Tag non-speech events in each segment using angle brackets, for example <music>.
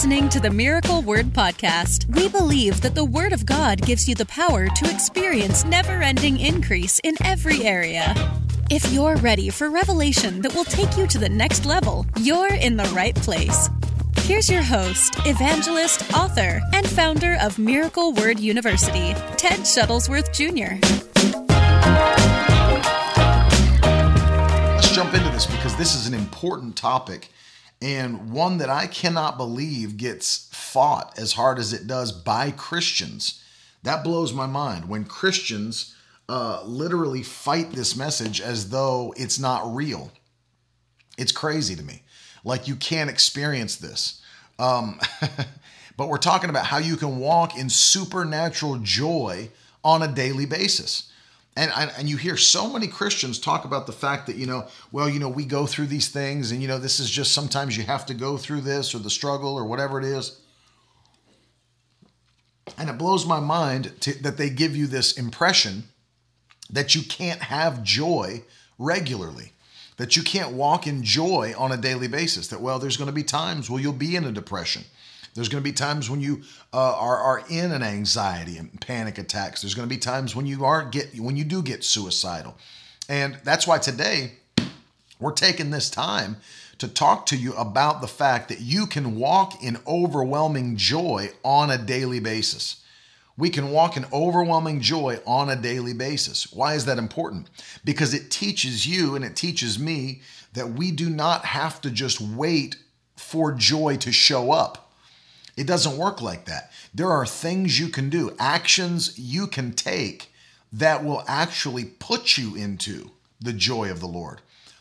listening to the Miracle Word Podcast. We believe that the Word of God gives you the power to experience never ending increase in every area. If you're ready for revelation that will take you to the next level, you're in the right place. Here's your host, evangelist, author, and founder of Miracle Word University, Ted Shuttlesworth Jr. Let's jump into this because this is an important topic and one that I cannot believe gets fought as hard as it does by Christians. That blows my mind when Christians uh, literally fight this message as though it's not real. It's crazy to me. Like you can't experience this. Um, <laughs> but we're talking about how you can walk in supernatural joy on a daily basis and and you hear so many Christians talk about the fact that you know, well, you know, we go through these things, and you know, this is just sometimes you have to go through this or the struggle or whatever it is. And it blows my mind to, that they give you this impression that you can't have joy regularly, that you can't walk in joy on a daily basis. That well, there's going to be times where you'll be in a depression there's going to be times when you uh, are, are in an anxiety and panic attacks. There's going to be times when you are get when you do get suicidal, and that's why today we're taking this time to talk to you about the fact that you can walk in overwhelming joy on a daily basis. We can walk in overwhelming joy on a daily basis. Why is that important? Because it teaches you and it teaches me that we do not have to just wait for joy to show up. It doesn't work like that. There are things you can do, actions you can take that will actually put you into the joy of the Lord.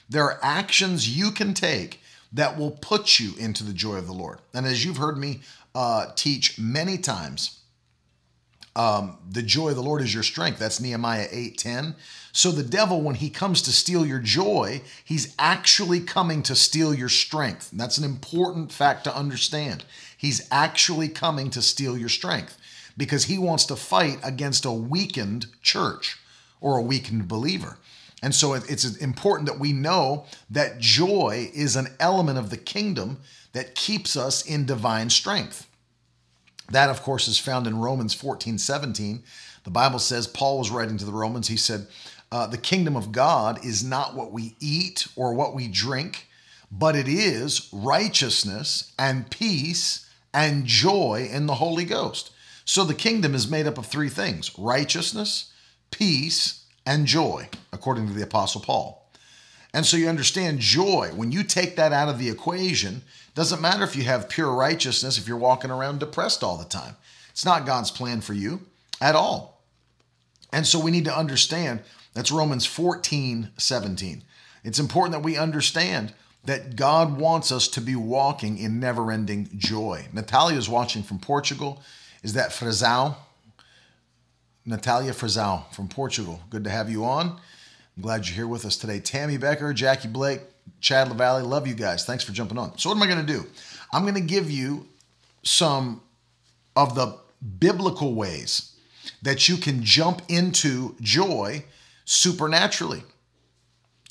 There are actions you can take that will put you into the joy of the Lord. And as you've heard me uh, teach many times, um, the joy of the Lord is your strength. That's Nehemiah 8:10. So the devil, when he comes to steal your joy, he's actually coming to steal your strength. And that's an important fact to understand. He's actually coming to steal your strength because he wants to fight against a weakened church or a weakened believer. And so it's important that we know that joy is an element of the kingdom that keeps us in divine strength. That, of course, is found in Romans 14 17. The Bible says, Paul was writing to the Romans, he said, uh, The kingdom of God is not what we eat or what we drink, but it is righteousness and peace and joy in the Holy Ghost. So the kingdom is made up of three things righteousness, peace, and joy, according to the Apostle Paul. And so you understand joy, when you take that out of the equation, doesn't matter if you have pure righteousness, if you're walking around depressed all the time. It's not God's plan for you at all. And so we need to understand that's Romans 14, 17. It's important that we understand that God wants us to be walking in never ending joy. Natalia is watching from Portugal. Is that Frazão? Natalia Frazão from Portugal. Good to have you on. I'm glad you're here with us today. Tammy Becker, Jackie Blake, Chad LaValle, love you guys. Thanks for jumping on. So, what am I going to do? I'm going to give you some of the biblical ways that you can jump into joy supernaturally.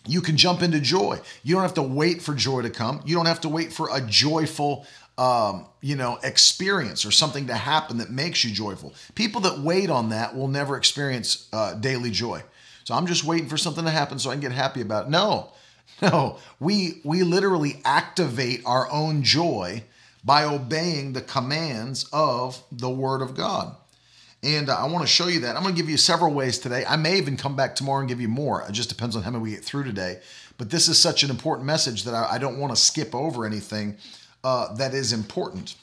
You can jump into joy. You don't have to wait for joy to come. You don't have to wait for a joyful, um, you know, experience or something to happen that makes you joyful. People that wait on that will never experience uh, daily joy. So I'm just waiting for something to happen so I can get happy about it. No, <laughs> no, we we literally activate our own joy by obeying the commands of the Word of God. And uh, I want to show you that. I'm going to give you several ways today. I may even come back tomorrow and give you more. It just depends on how many we get through today. But this is such an important message that I, I don't want to skip over anything uh, that is important.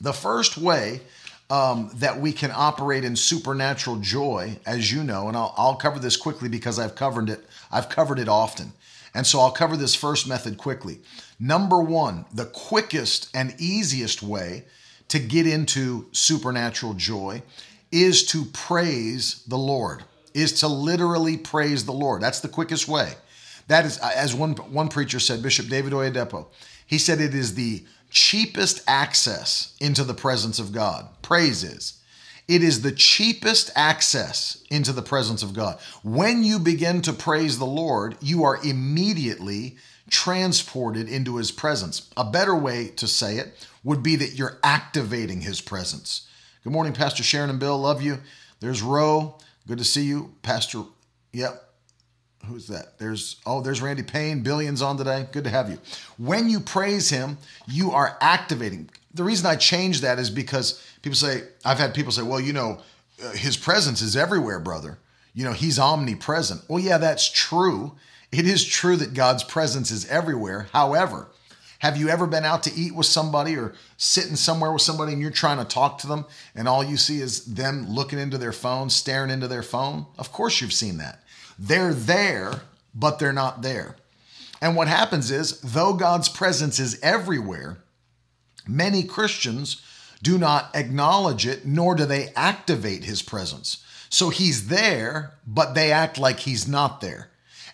The first way um, that we can operate in supernatural joy, as you know, and I'll, I'll cover this quickly because I've covered it. I've covered it often. And so I'll cover this first method quickly. Number one, the quickest and easiest way to get into supernatural joy is to praise the Lord, is to literally praise the Lord. That's the quickest way. That is, as one, one preacher said, Bishop David Oyedepo, he said it is the cheapest access into the presence of God. Praise is. It is the cheapest access into the presence of God. When you begin to praise the Lord, you are immediately transported into his presence. A better way to say it would be that you're activating his presence. Good morning, Pastor Sharon and Bill. Love you. There's Roe. Good to see you. Pastor, yep. Who's that? There's oh, there's Randy Payne, billions on today. Good to have you. When you praise him, you are activating. The reason I change that is because people say, I've had people say, well, you know, uh, his presence is everywhere, brother. You know, he's omnipresent. Well, yeah, that's true. It is true that God's presence is everywhere. However, have you ever been out to eat with somebody or sitting somewhere with somebody and you're trying to talk to them and all you see is them looking into their phone, staring into their phone? Of course, you've seen that. They're there, but they're not there. And what happens is, though God's presence is everywhere, many Christians do not acknowledge it, nor do they activate his presence. So he's there, but they act like he's not there.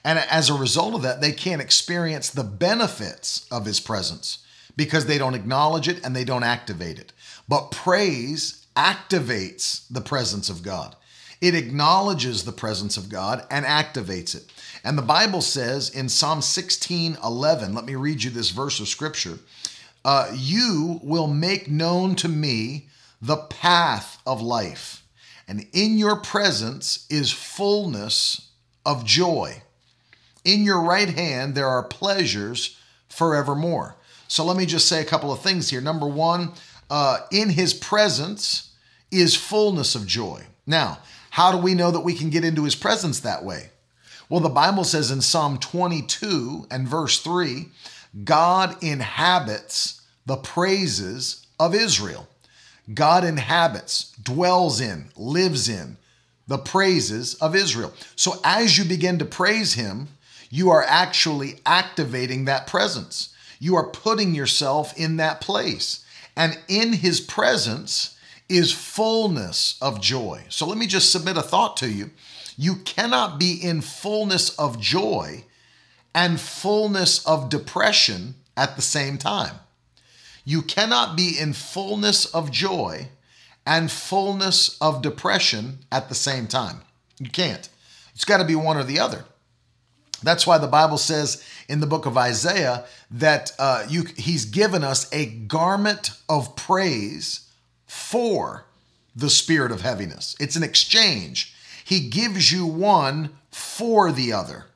And as a result of that, they can't experience the benefits of his presence because they don't acknowledge it and they don't activate it. But praise activates the presence of God. It acknowledges the presence of God and activates it. And the Bible says in Psalm 16 11, let me read you this verse of scripture. Uh, you will make known to me the path of life, and in your presence is fullness of joy. In your right hand, there are pleasures forevermore. So let me just say a couple of things here. Number one, uh, in his presence is fullness of joy. Now, how do we know that we can get into his presence that way? Well, the Bible says in Psalm 22 and verse 3 God inhabits the praises of Israel. God inhabits, dwells in, lives in the praises of Israel. So as you begin to praise him, you are actually activating that presence. You are putting yourself in that place. And in his presence is fullness of joy. So let me just submit a thought to you. You cannot be in fullness of joy and fullness of depression at the same time. You cannot be in fullness of joy and fullness of depression at the same time. You can't. It's got to be one or the other. That's why the Bible says in the book of Isaiah that uh, you, he's given us a garment of praise for the spirit of heaviness. It's an exchange. He gives you one for the other,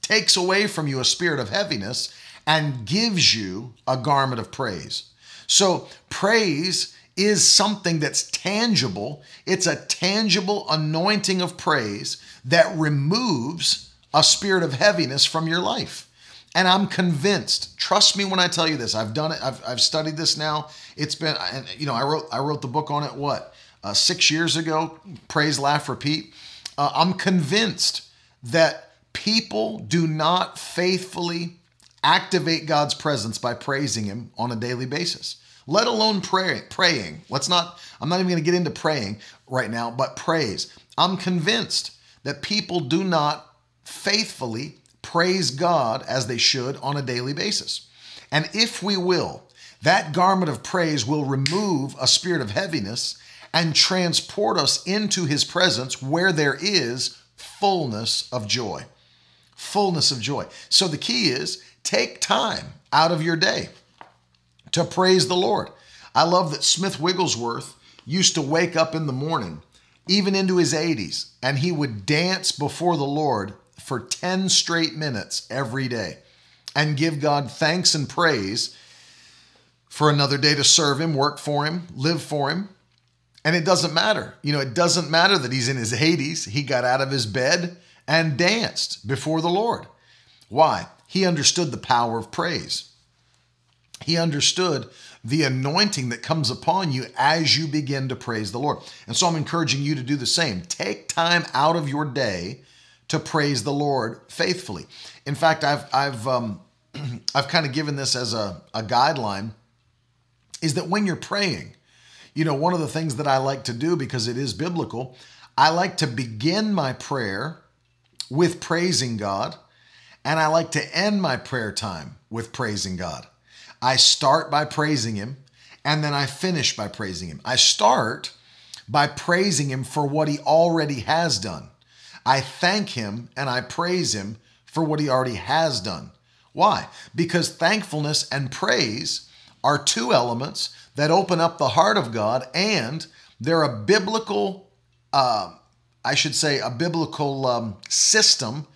takes away from you a spirit of heaviness, and gives you a garment of praise. So, praise is something that's tangible. It's a tangible anointing of praise that removes a spirit of heaviness from your life. And I'm convinced, trust me when I tell you this, I've done it, I've, I've studied this now. It's been, and you know, I wrote, I wrote the book on it, what, uh, six years ago, Praise, Laugh, Repeat. Uh, I'm convinced that people do not faithfully activate God's presence by praising Him on a daily basis, let alone pray, praying. Let's not, I'm not even going to get into praying right now, but praise. I'm convinced that people do not faithfully praise God as they should on a daily basis. And if we will, that garment of praise will remove a spirit of heaviness and transport us into his presence where there is fullness of joy. Fullness of joy. So the key is take time out of your day to praise the Lord. I love that Smith Wigglesworth used to wake up in the morning, even into his 80s, and he would dance before the Lord for 10 straight minutes every day and give God thanks and praise for another day to serve Him, work for Him, live for Him. And it doesn't matter. You know, it doesn't matter that he's in his 80s. He got out of his bed and danced before the Lord. Why? He understood the power of praise. He understood the anointing that comes upon you as you begin to praise the Lord. And so I'm encouraging you to do the same. Take time out of your day to praise the Lord faithfully. In fact, I've I've um, <clears throat> I've kind of given this as a, a guideline is that when you're praying, you know, one of the things that I like to do because it is biblical, I like to begin my prayer with praising God, and I like to end my prayer time with praising God. I start by praising Him, and then I finish by praising Him. I start by praising Him for what He already has done. I thank Him and I praise Him for what He already has done. Why? Because thankfulness and praise are two elements that open up the heart of God and they're a biblical, uh, I should say, a biblical um, system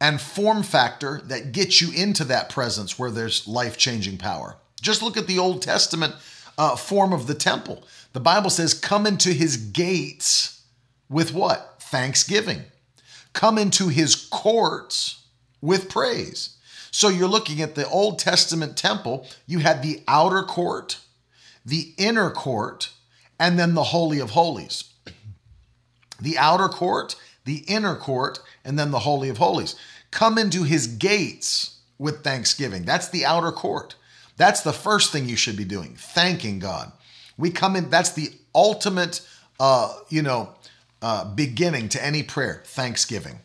and form factor that gets you into that presence where there's life changing power. Just look at the Old Testament uh, form of the temple. The Bible says, Come into his gates with what? Thanksgiving. Come into his courts with praise. So you're looking at the Old Testament temple, you had the outer court, the inner court, and then the Holy of Holies. The outer court, the inner court, and then the Holy of Holies. Come into his gates with thanksgiving. That's the outer court. That's the first thing you should be doing, thanking God. We come in, that's the ultimate, uh, you know, uh, beginning to any prayer, thanksgiving.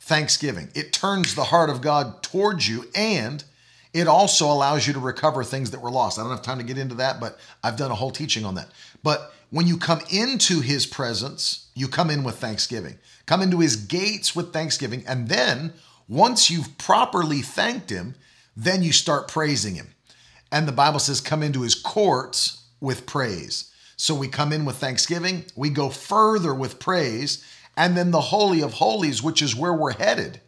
Thanksgiving. It turns the heart of God towards you and it also allows you to recover things that were lost. I don't have time to get into that, but I've done a whole teaching on that. But when you come into his presence, you come in with thanksgiving. Come into his gates with thanksgiving. And then once you've properly thanked him, then you start praising him. And the Bible says, come into his courts with praise. So we come in with thanksgiving, we go further with praise, and then the Holy of Holies, which is where we're headed,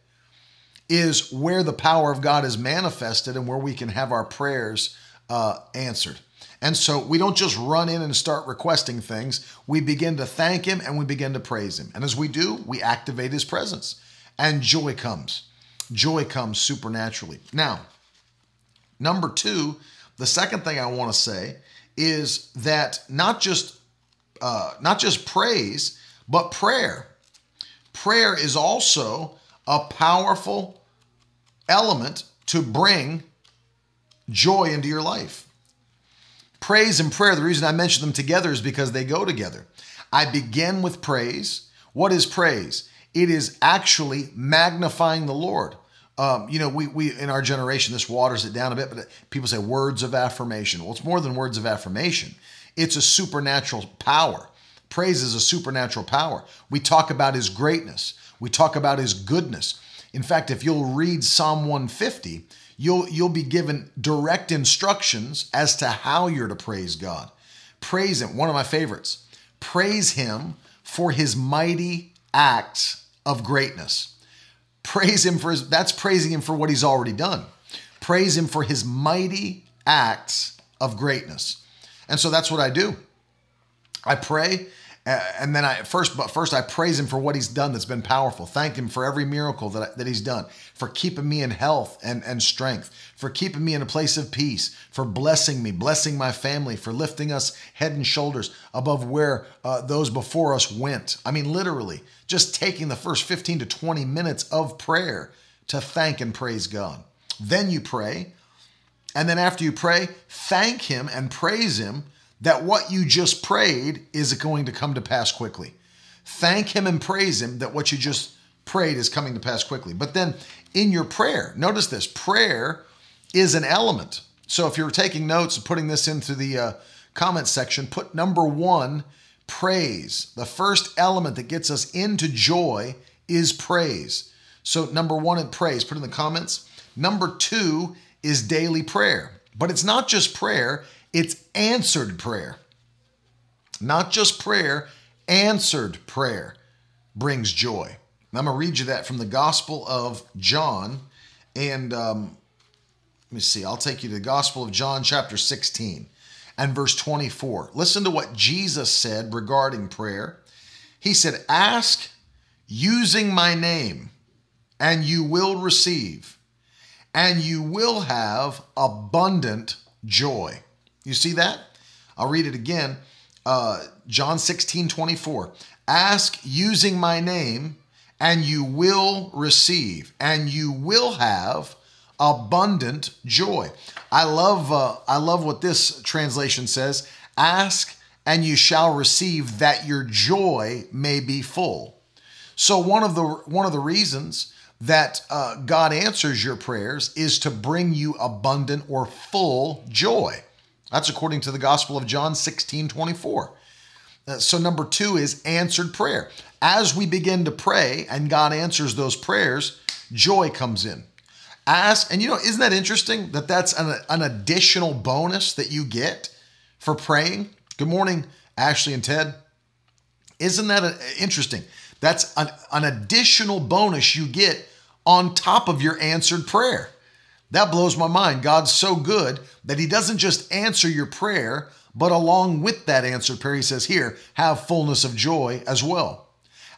is where the power of God is manifested and where we can have our prayers uh, answered. And so we don't just run in and start requesting things. We begin to thank Him and we begin to praise Him. And as we do, we activate His presence and joy comes. Joy comes supernaturally. Now, number two, the second thing I want to say is that not just uh, not just praise, but prayer. Prayer is also a powerful element to bring joy into your life. Praise and prayer, the reason I mention them together is because they go together. I begin with praise. What is praise? It is actually magnifying the Lord. Um, you know, we, we in our generation, this waters it down a bit, but people say words of affirmation. Well, it's more than words of affirmation. It's a supernatural power. Praise is a supernatural power. We talk about his greatness. We talk about his goodness. In fact, if you'll read Psalm 150, you'll you'll be given direct instructions as to how you're to praise God. Praise him, one of my favorites. Praise him for his mighty acts of greatness. Praise him for his, that's praising him for what he's already done. Praise him for his mighty acts of greatness. And so that's what I do. I pray and then I first, but first I praise him for what he's done that's been powerful. Thank him for every miracle that, I, that he's done, for keeping me in health and, and strength, for keeping me in a place of peace, for blessing me, blessing my family, for lifting us head and shoulders above where uh, those before us went. I mean, literally, just taking the first 15 to 20 minutes of prayer to thank and praise God. Then you pray. And then after you pray, thank him and praise him that what you just prayed is going to come to pass quickly. Thank Him and praise Him that what you just prayed is coming to pass quickly. But then in your prayer, notice this prayer is an element. So if you're taking notes and putting this into the uh, comment section, put number one, praise. The first element that gets us into joy is praise. So number one in praise, put in the comments. Number two is daily prayer. But it's not just prayer, it's answered prayer. Not just prayer, answered prayer brings joy. I'm going to read you that from the Gospel of John. And um, let me see, I'll take you to the Gospel of John, chapter 16 and verse 24. Listen to what Jesus said regarding prayer. He said, Ask using my name, and you will receive, and you will have abundant joy. You see that? I'll read it again. Uh, John 16, 24. Ask using my name, and you will receive, and you will have abundant joy. I love uh, I love what this translation says. Ask and you shall receive that your joy may be full. So one of the one of the reasons that uh, God answers your prayers is to bring you abundant or full joy. That's according to the Gospel of John 16 24. Uh, so, number two is answered prayer. As we begin to pray and God answers those prayers, joy comes in. Ask, and you know, isn't that interesting that that's an, an additional bonus that you get for praying? Good morning, Ashley and Ted. Isn't that a, interesting? That's an, an additional bonus you get on top of your answered prayer. That blows my mind. God's so good that He doesn't just answer your prayer, but along with that answered prayer, He says, Here, have fullness of joy as well.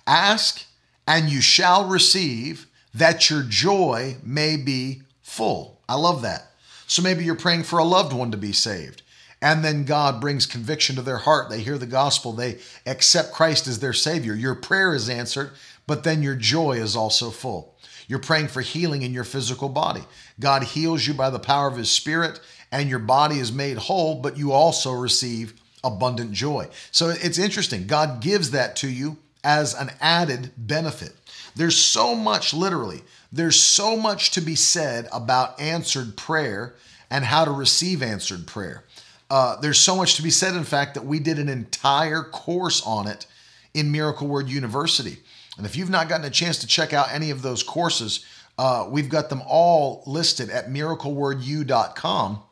Ask and you shall receive that your joy may be full. I love that. So maybe you're praying for a loved one to be saved. And then God brings conviction to their heart. They hear the gospel. They accept Christ as their Savior. Your prayer is answered, but then your joy is also full. You're praying for healing in your physical body. God heals you by the power of His Spirit, and your body is made whole, but you also receive abundant joy. So it's interesting. God gives that to you as an added benefit. There's so much, literally, there's so much to be said about answered prayer and how to receive answered prayer. Uh, there's so much to be said, in fact, that we did an entire course on it in Miracle Word University. And if you've not gotten a chance to check out any of those courses, uh, we've got them all listed at miraclewordu.com.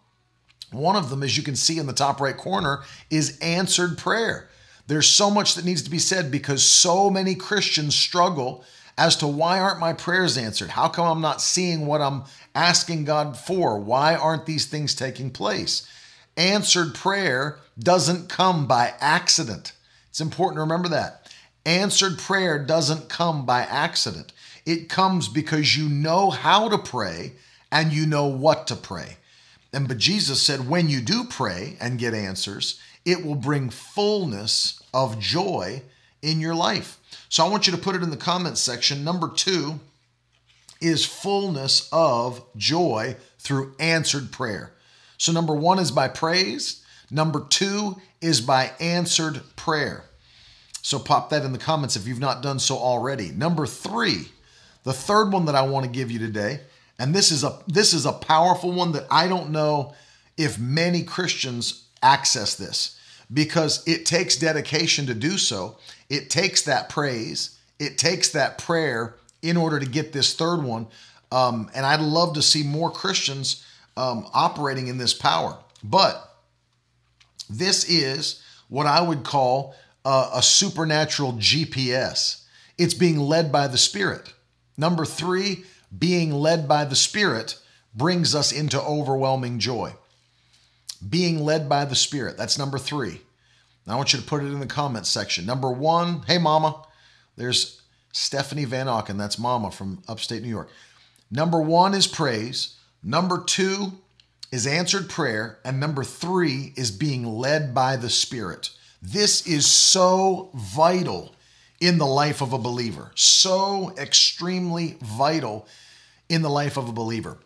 One of them, as you can see in the top right corner, is answered prayer. There's so much that needs to be said because so many Christians struggle as to why aren't my prayers answered? How come I'm not seeing what I'm asking God for? Why aren't these things taking place? Answered prayer doesn't come by accident. It's important to remember that. Answered prayer doesn't come by accident. It comes because you know how to pray and you know what to pray. And but Jesus said, when you do pray and get answers, it will bring fullness of joy in your life. So I want you to put it in the comments section. Number two is fullness of joy through answered prayer. So number one is by praise. Number two is by answered prayer. So pop that in the comments if you've not done so already. Number three, the third one that I want to give you today, and this is a this is a powerful one that I don't know if many Christians access this because it takes dedication to do so. It takes that praise, it takes that prayer in order to get this third one. Um, and I'd love to see more Christians um, operating in this power. But this is what I would call a, supernatural GPS. It's being led by the Spirit. Number three, being led by the Spirit brings us into overwhelming joy. Being led by the Spirit. That's number three. Now I want you to put it in the comments section. Number one, hey, mama. There's Stephanie Van Auken. That's mama from upstate New York. Number one is praise. Number two is answered prayer. And number three is being led by the Spirit. This is so vital in the life of a believer, so extremely vital in the life of a believer.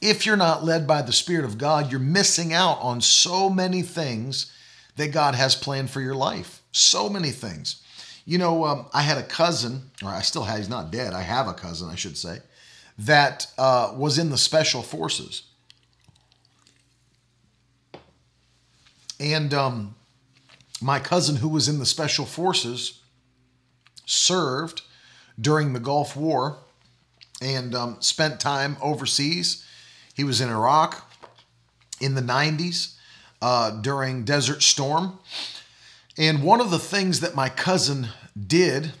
If you're not led by the Spirit of God, you're missing out on so many things that God has planned for your life. So many things. You know, um, I had a cousin, or I still have, he's not dead. I have a cousin, I should say, that uh, was in the special forces. And um, my cousin, who was in the special forces, served during the Gulf War and um, spent time overseas. He was in Iraq in the 90s uh, during Desert Storm. And one of the things that my cousin did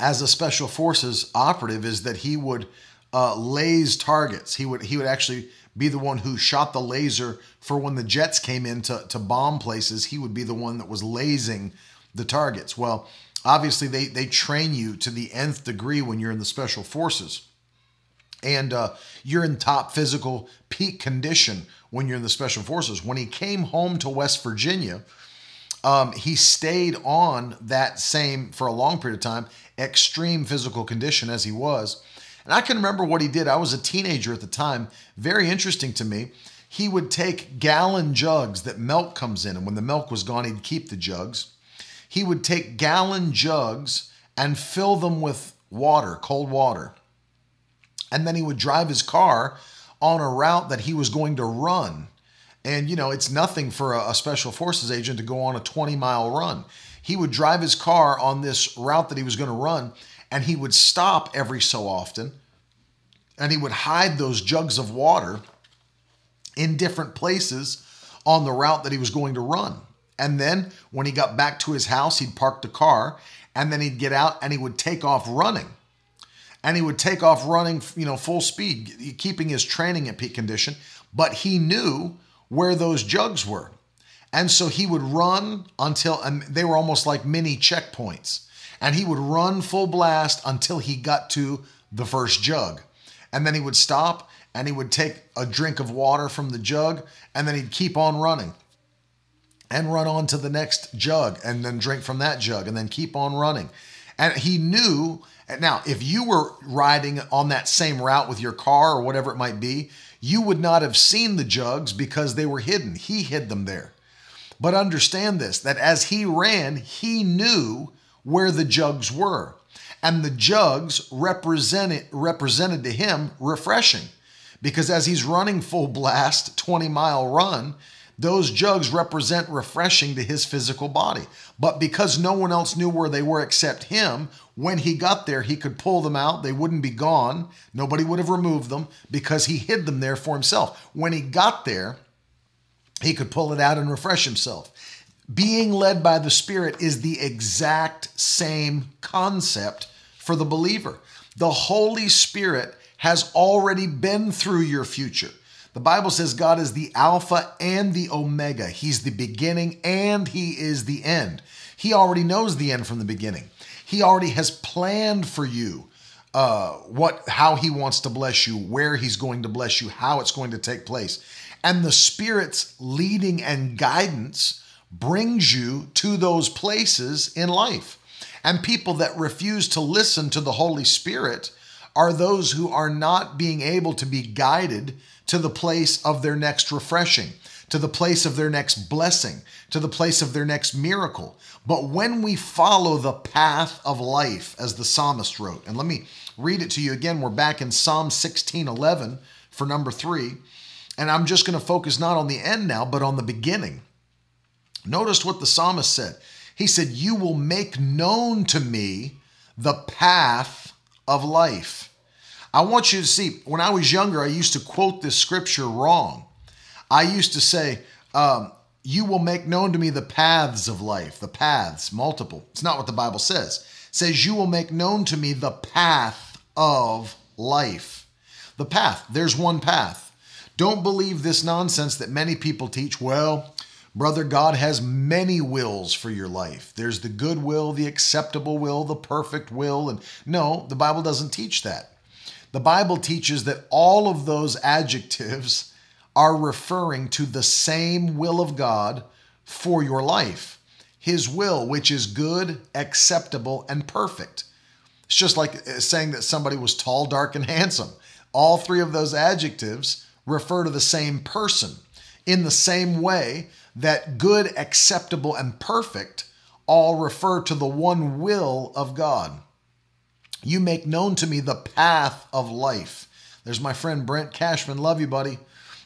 as a special forces operative is that he would uh, laze targets. He would he would actually be the one who shot the laser for when the jets came in to, to bomb places. He would be the one that was lasing the targets. Well, obviously they they train you to the nth degree when you're in the special forces and uh, you're in top physical peak condition when you're in the special forces when he came home to west virginia um, he stayed on that same for a long period of time extreme physical condition as he was and i can remember what he did i was a teenager at the time very interesting to me he would take gallon jugs that milk comes in and when the milk was gone he'd keep the jugs he would take gallon jugs and fill them with water, cold water. And then he would drive his car on a route that he was going to run. And, you know, it's nothing for a, a special forces agent to go on a 20 mile run. He would drive his car on this route that he was going to run, and he would stop every so often, and he would hide those jugs of water in different places on the route that he was going to run. And then when he got back to his house, he'd park the car and then he'd get out and he would take off running. And he would take off running, you know, full speed, keeping his training at peak condition. But he knew where those jugs were. And so he would run until and they were almost like mini checkpoints. And he would run full blast until he got to the first jug. And then he would stop and he would take a drink of water from the jug and then he'd keep on running and run on to the next jug and then drink from that jug and then keep on running. And he knew now if you were riding on that same route with your car or whatever it might be, you would not have seen the jugs because they were hidden. He hid them there. But understand this that as he ran, he knew where the jugs were. And the jugs represented, represented to him refreshing. Because as he's running full blast, 20 mile run, those jugs represent refreshing to his physical body. But because no one else knew where they were except him, when he got there, he could pull them out. They wouldn't be gone. Nobody would have removed them because he hid them there for himself. When he got there, he could pull it out and refresh himself. Being led by the Spirit is the exact same concept for the believer. The Holy Spirit has already been through your future. The Bible says God is the Alpha and the Omega. He's the beginning and He is the end. He already knows the end from the beginning. He already has planned for you uh, what, how He wants to bless you, where He's going to bless you, how it's going to take place. And the Spirit's leading and guidance brings you to those places in life. And people that refuse to listen to the Holy Spirit are those who are not being able to be guided to the place of their next refreshing, to the place of their next blessing, to the place of their next miracle. But when we follow the path of life, as the psalmist wrote, and let me read it to you again. We're back in Psalm 16 11 for number three. And I'm just going to focus not on the end now, but on the beginning. Notice what the psalmist said. He said, You will make known to me the path of life. I want you to see, when I was younger, I used to quote this scripture wrong. I used to say, um, You will make known to me the paths of life, the paths, multiple. It's not what the Bible says. It says, You will make known to me the path of life. The path, there's one path. Don't believe this nonsense that many people teach. Well, brother, God has many wills for your life. There's the good will, the acceptable will, the perfect will. And no, the Bible doesn't teach that. The Bible teaches that all of those adjectives are referring to the same will of God for your life. His will, which is good, acceptable, and perfect. It's just like uh, saying that somebody was tall, dark, and handsome. All three of those adjectives refer to the same person in the same way that good, acceptable, and perfect all refer to the one will of God. You make known to me the path of life. There's my friend Brent Cashman. Love you, buddy.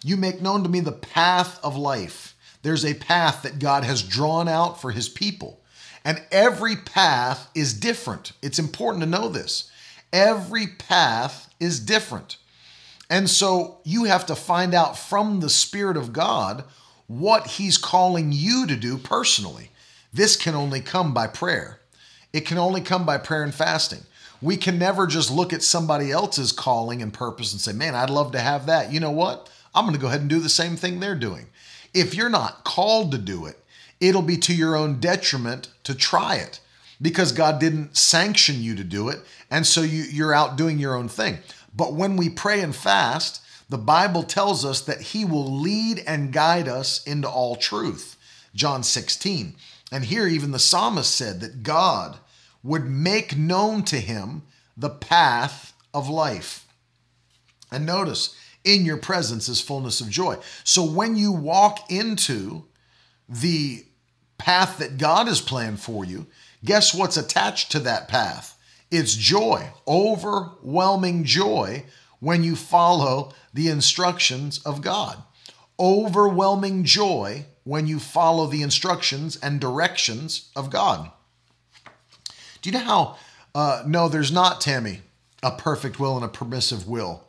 You make known to me the path of life. There's a path that God has drawn out for his people. And every path is different. It's important to know this. Every path is different. And so you have to find out from the Spirit of God what He's calling you to do personally. This can only come by prayer. It can only come by prayer and fasting. We can never just look at somebody else's calling and purpose and say, man, I'd love to have that. You know what? I'm going to go ahead and do the same thing they're doing. If you're not called to do it, it'll be to your own detriment to try it because God didn't sanction you to do it. And so you, you're out doing your own thing. But when we pray and fast, the Bible tells us that He will lead and guide us into all truth. John 16. And here, even the psalmist said that God would make known to him the path of life. And notice, in your presence is fullness of joy. So when you walk into the path that God has planned for you, guess what's attached to that path? It's joy, overwhelming joy when you follow the instructions of God. overwhelming joy when you follow the instructions and directions of God. Do you know how? Uh, no, there's not, Tammy, a perfect will and a permissive will.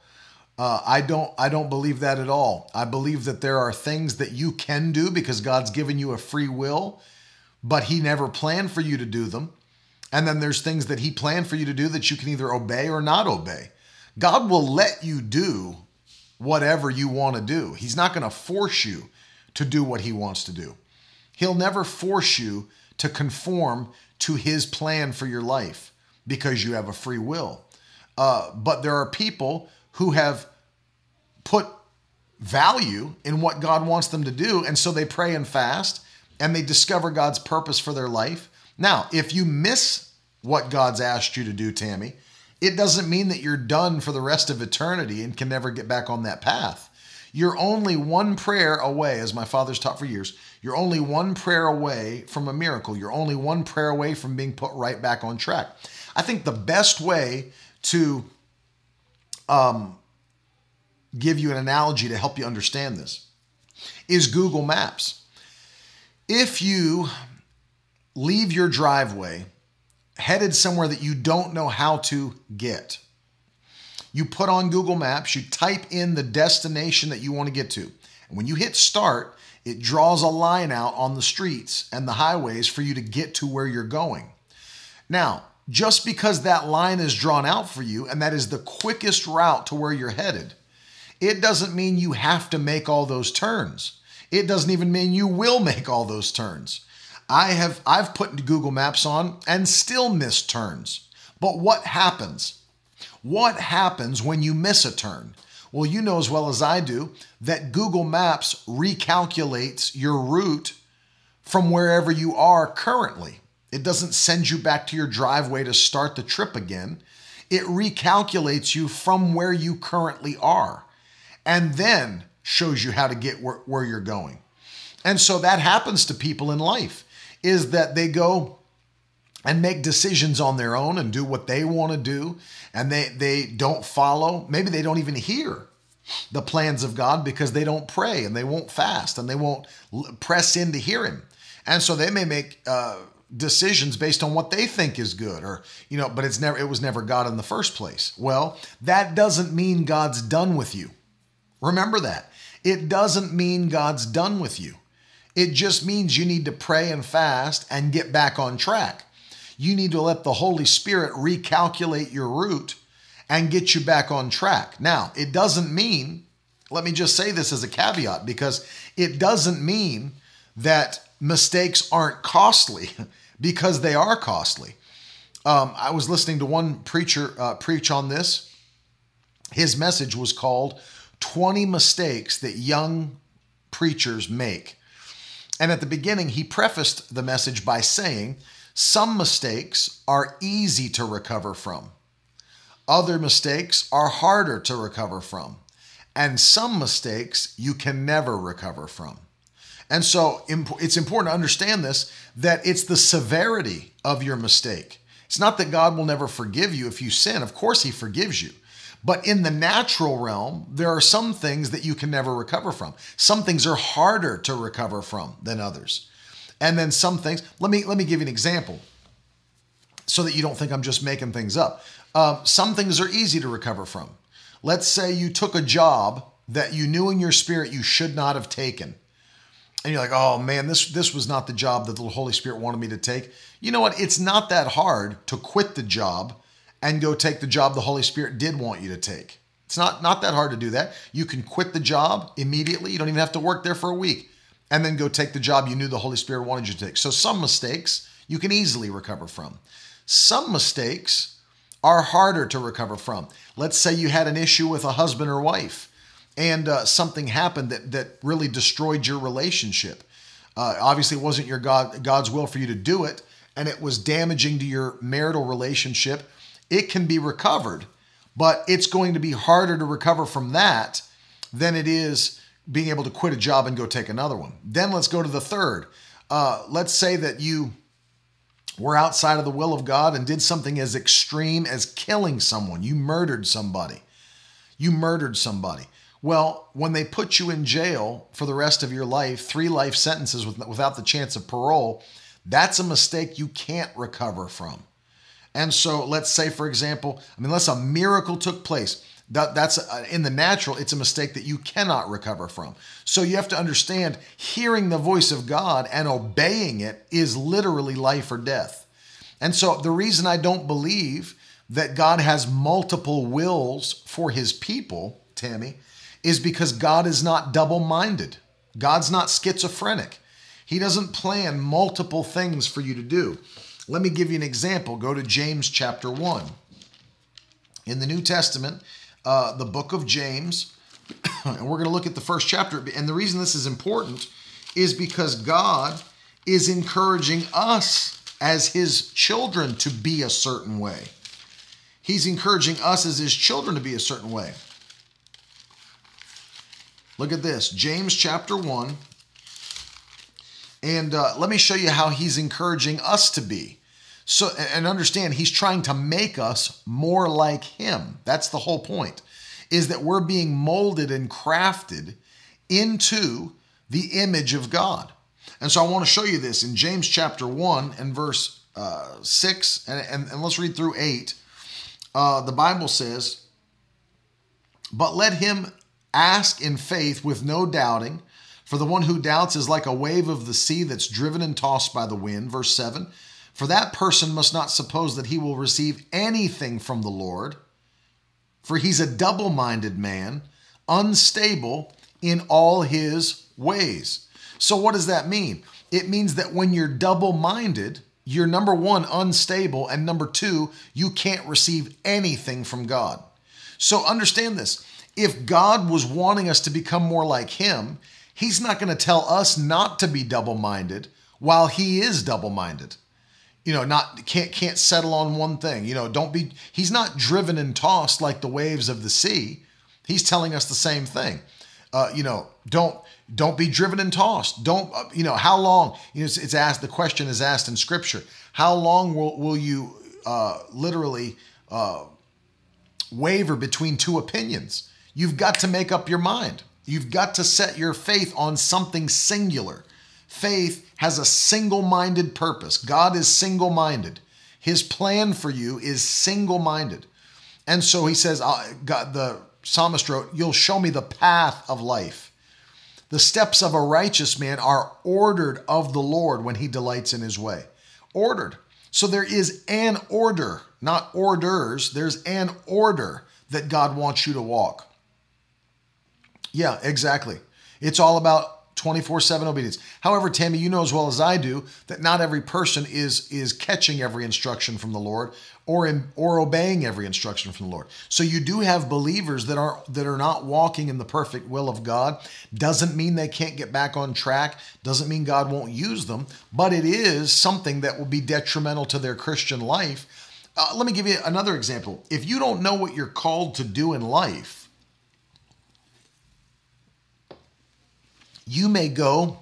Uh, I don't. I don't believe that at all. I believe that there are things that you can do because God's given you a free will, but He never planned for you to do them. And then there's things that He planned for you to do that you can either obey or not obey. God will let you do whatever you want to do. He's not going to force you to do what He wants to do. He'll never force you to conform to His plan for your life because you have a free will. Uh, but there are people who have put value in what God wants them to do. And so they pray and fast and they discover God's purpose for their life. Now, if you miss what God's asked you to do, Tammy, it doesn't mean that you're done for the rest of eternity and can never get back on that path. You're only one prayer away, as my father's taught for years. You're only one prayer away from a miracle. You're only one prayer away from being put right back on track. I think the best way to um, give you an analogy to help you understand this is Google Maps. If you leave your driveway headed somewhere that you don't know how to get, you put on Google Maps, you type in the destination that you want to get to. And when you hit start, it draws a line out on the streets and the highways for you to get to where you're going. Now, just because that line is drawn out for you and that is the quickest route to where you're headed, it doesn't mean you have to make all those turns. It doesn't even mean you will make all those turns. I have I've put Google Maps on and still miss turns. But what happens? What happens when you miss a turn? Well, you know as well as I do that Google Maps recalculates your route from wherever you are currently. It doesn't send you back to your driveway to start the trip again. It recalculates you from where you currently are and then shows you how to get where, where you're going. And so that happens to people in life is that they go and make decisions on their own and do what they want to do and they they don't follow. Maybe they don't even hear the plans of God because they don't pray and they won't fast and they won't press in to hear him. And so they may make uh, decisions based on what they think is good or you know but it's never it was never god in the first place. Well that doesn't mean god's done with you. Remember that. It doesn't mean god's done with you it just means you need to pray and fast and get back on track you need to let the holy spirit recalculate your route and get you back on track now it doesn't mean let me just say this as a caveat because it doesn't mean that mistakes aren't costly <laughs> because they are costly. Um, I was listening to one preacher uh, preach on this. His message was called 20 Mistakes That Young Preachers Make. And at the beginning, he prefaced the message by saying, Some mistakes are easy to recover from, other mistakes are harder to recover from, and some mistakes you can never recover from. And so it's important to understand this that it's the severity of your mistake. It's not that God will never forgive you if you sin. Of course, He forgives you. But in the natural realm, there are some things that you can never recover from. Some things are harder to recover from than others. And then some things, let me let me give you an example so that you don't think I'm just making things up. Um, some things are easy to recover from. Let's say you took a job that you knew in your spirit you should not have taken and you're like, oh man, this this was not the job that the Holy Spirit wanted me to take. You know what? It's not that hard to quit the job and go take the job the Holy Spirit did want you to take. It's not not that hard to do that. You can quit the job immediately. You don't even have to work there for a week and then go take the job you knew the Holy Spirit wanted you to take. So some mistakes you can easily recover from. Some mistakes are harder to recover from. Let's say you had an issue with a husband or wife and uh, something happened that that really destroyed your relationship. Uh, obviously, it wasn't your God God's will for you to do it, and it was damaging to your marital relationship. It can be recovered, but it's going to be harder to recover from that than it is being able to quit a job and go take another one. Then let's go to the third. Uh, let's say that you were outside of the will of God and did something as extreme as killing someone. You murdered somebody. You murdered somebody. Well, when they put you in jail for the rest of your life, three life sentences with, without the chance of parole, that's a mistake you can't recover from. And so let's say, for example, I mean, unless a miracle took place, that, that's a, in the natural, it's a mistake that you cannot recover from. So you have to understand hearing the voice of God and obeying it is literally life or death. And so the reason I don't believe that God has multiple wills for his people, Tammy, is because God is not double minded. God's not schizophrenic. He doesn't plan multiple things for you to do. Let me give you an example. Go to James chapter 1. In the New Testament, uh, the book of James, <coughs> and we're going to look at the first chapter. And the reason this is important is because God is encouraging us as his children to be a certain way. He's encouraging us as his children to be a certain way. Look at this James chapter 1. And uh, let me show you how he's encouraging us to be. So, and understand, he's trying to make us more like him. That's the whole point, is that we're being molded and crafted into the image of God. And so I want to show you this in James chapter 1 and verse uh, 6, and, and, and, let's read through 8. Uh, the Bible says, But let him ask in faith with no doubting, for the one who doubts is like a wave of the sea that's driven and tossed by the wind. Verse 7 For that person must not suppose that he will receive anything from the Lord, for he's a double minded man, unstable in all his ways. So, what does that mean? It means that when you're double minded, you're number one, unstable, and number two, you can't receive anything from God. So, understand this. If God was wanting us to become more like Him, He's not going to tell us not to be double minded while He is double minded. You know, not can't can't settle on one thing. You know, don't be. He's not driven and tossed like the waves of the sea. He's telling us the same thing. Uh, you know, don't don't be driven and tossed. Don't, uh, you know, how long? You know, it's, it's, asked, the question is asked in scripture. How long will, will you uh, literally uh, waver between two opinions? You've got to make up your mind. You've got to set your faith on something singular. Faith has a single minded purpose. God is single minded. His plan for you is single minded. And so he says, God, the psalmist wrote, You'll show me the path of life. The steps of a righteous man are ordered of the Lord when he delights in his way. Ordered. So there is an order, not orders. There's an order that God wants you to walk. Yeah, exactly. It's all about 24/7 obedience. However, Tammy, you know as well as I do that not every person is is catching every instruction from the Lord or in, or obeying every instruction from the Lord. So you do have believers that are that are not walking in the perfect will of God. Doesn't mean they can't get back on track, doesn't mean God won't use them, but it is something that will be detrimental to their Christian life. Uh, let me give you another example. If you don't know what you're called to do in life, You may go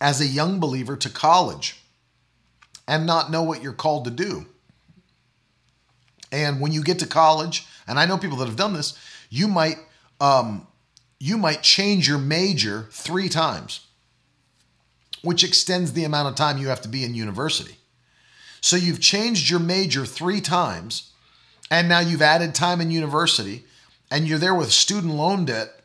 as a young believer to college and not know what you're called to do. And when you get to college, and I know people that have done this, you might um, you might change your major three times, which extends the amount of time you have to be in university. So you've changed your major three times, and now you've added time in university, and you're there with student loan debt.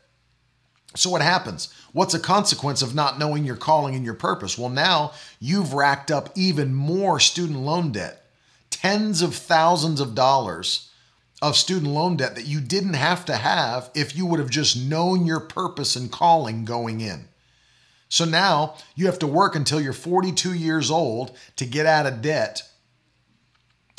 So what happens? What's a consequence of not knowing your calling and your purpose? Well, now you've racked up even more student loan debt, tens of thousands of dollars of student loan debt that you didn't have to have if you would have just known your purpose and calling going in. So now you have to work until you're 42 years old to get out of debt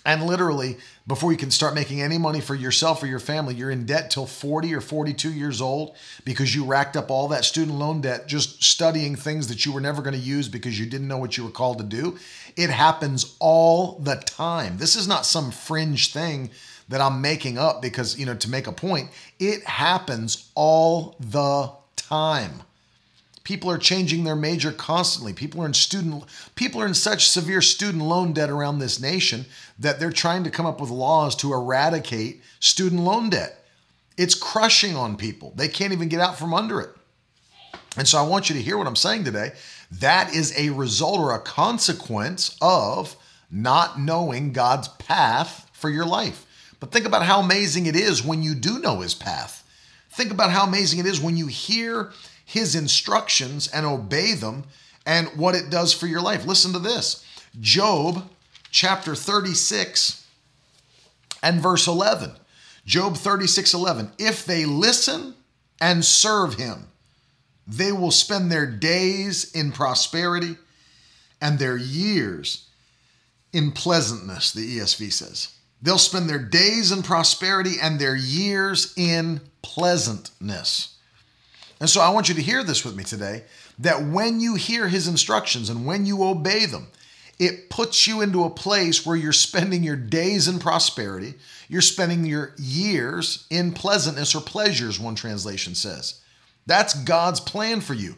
and literally, before you can start making any money for yourself or your family, you're in debt till 40 or 42 years old because you racked up all that student loan debt just studying things that you were never going to use because you didn't know what you were called to do. It happens all the time. This is not some fringe thing that I'm making up because, you know, to make a point. It happens all the time. People are changing their major constantly. People are in student people are in such severe student loan debt around this nation that they're trying to come up with laws to eradicate student loan debt. It's crushing on people. They can't even get out from under it. And so I want you to hear what I'm saying today. That is a result or a consequence of not knowing God's path for your life. But think about how amazing it is when you do know his path. Think about how amazing it is when you hear his instructions and obey them and what it does for your life. Listen to this Job chapter 36 and verse 11. Job 36 11. If they listen and serve him, they will spend their days in prosperity and their years in pleasantness, the ESV says. They'll spend their days in prosperity and their years in pleasantness. And so I want you to hear this with me today that when you hear his instructions and when you obey them, it puts you into a place where you're spending your days in prosperity, you're spending your years in pleasantness or pleasures, one translation says. That's God's plan for you,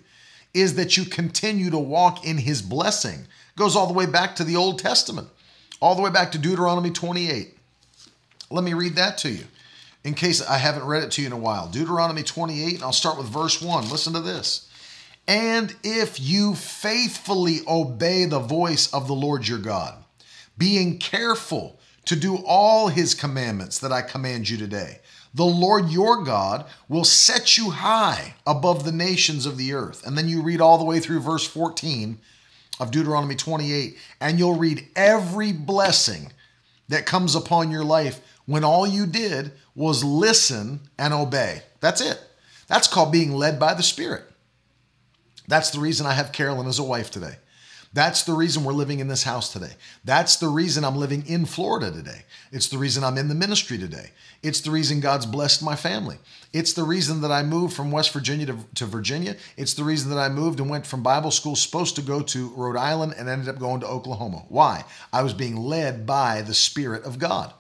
is that you continue to walk in his blessing. It goes all the way back to the Old Testament, all the way back to Deuteronomy 28. Let me read that to you in case I haven't read it to you in a while. Deuteronomy 28, and I'll start with verse 1. Listen to this. And if you faithfully obey the voice of the Lord your God, being careful to do all his commandments that I command you today, the Lord your God will set you high above the nations of the earth. And then you read all the way through verse 14 of Deuteronomy 28, and you'll read every blessing that comes upon your life when all you did was listen and obey. That's it. That's called being led by the Spirit. That's the reason I have Carolyn as a wife today. That's the reason we're living in this house today. That's the reason I'm living in Florida today. It's the reason I'm in the ministry today. It's the reason God's blessed my family. It's the reason that I moved from West Virginia to, to Virginia. It's the reason that I moved and went from Bible school, supposed to go to Rhode Island, and ended up going to Oklahoma. Why? I was being led by the Spirit of God.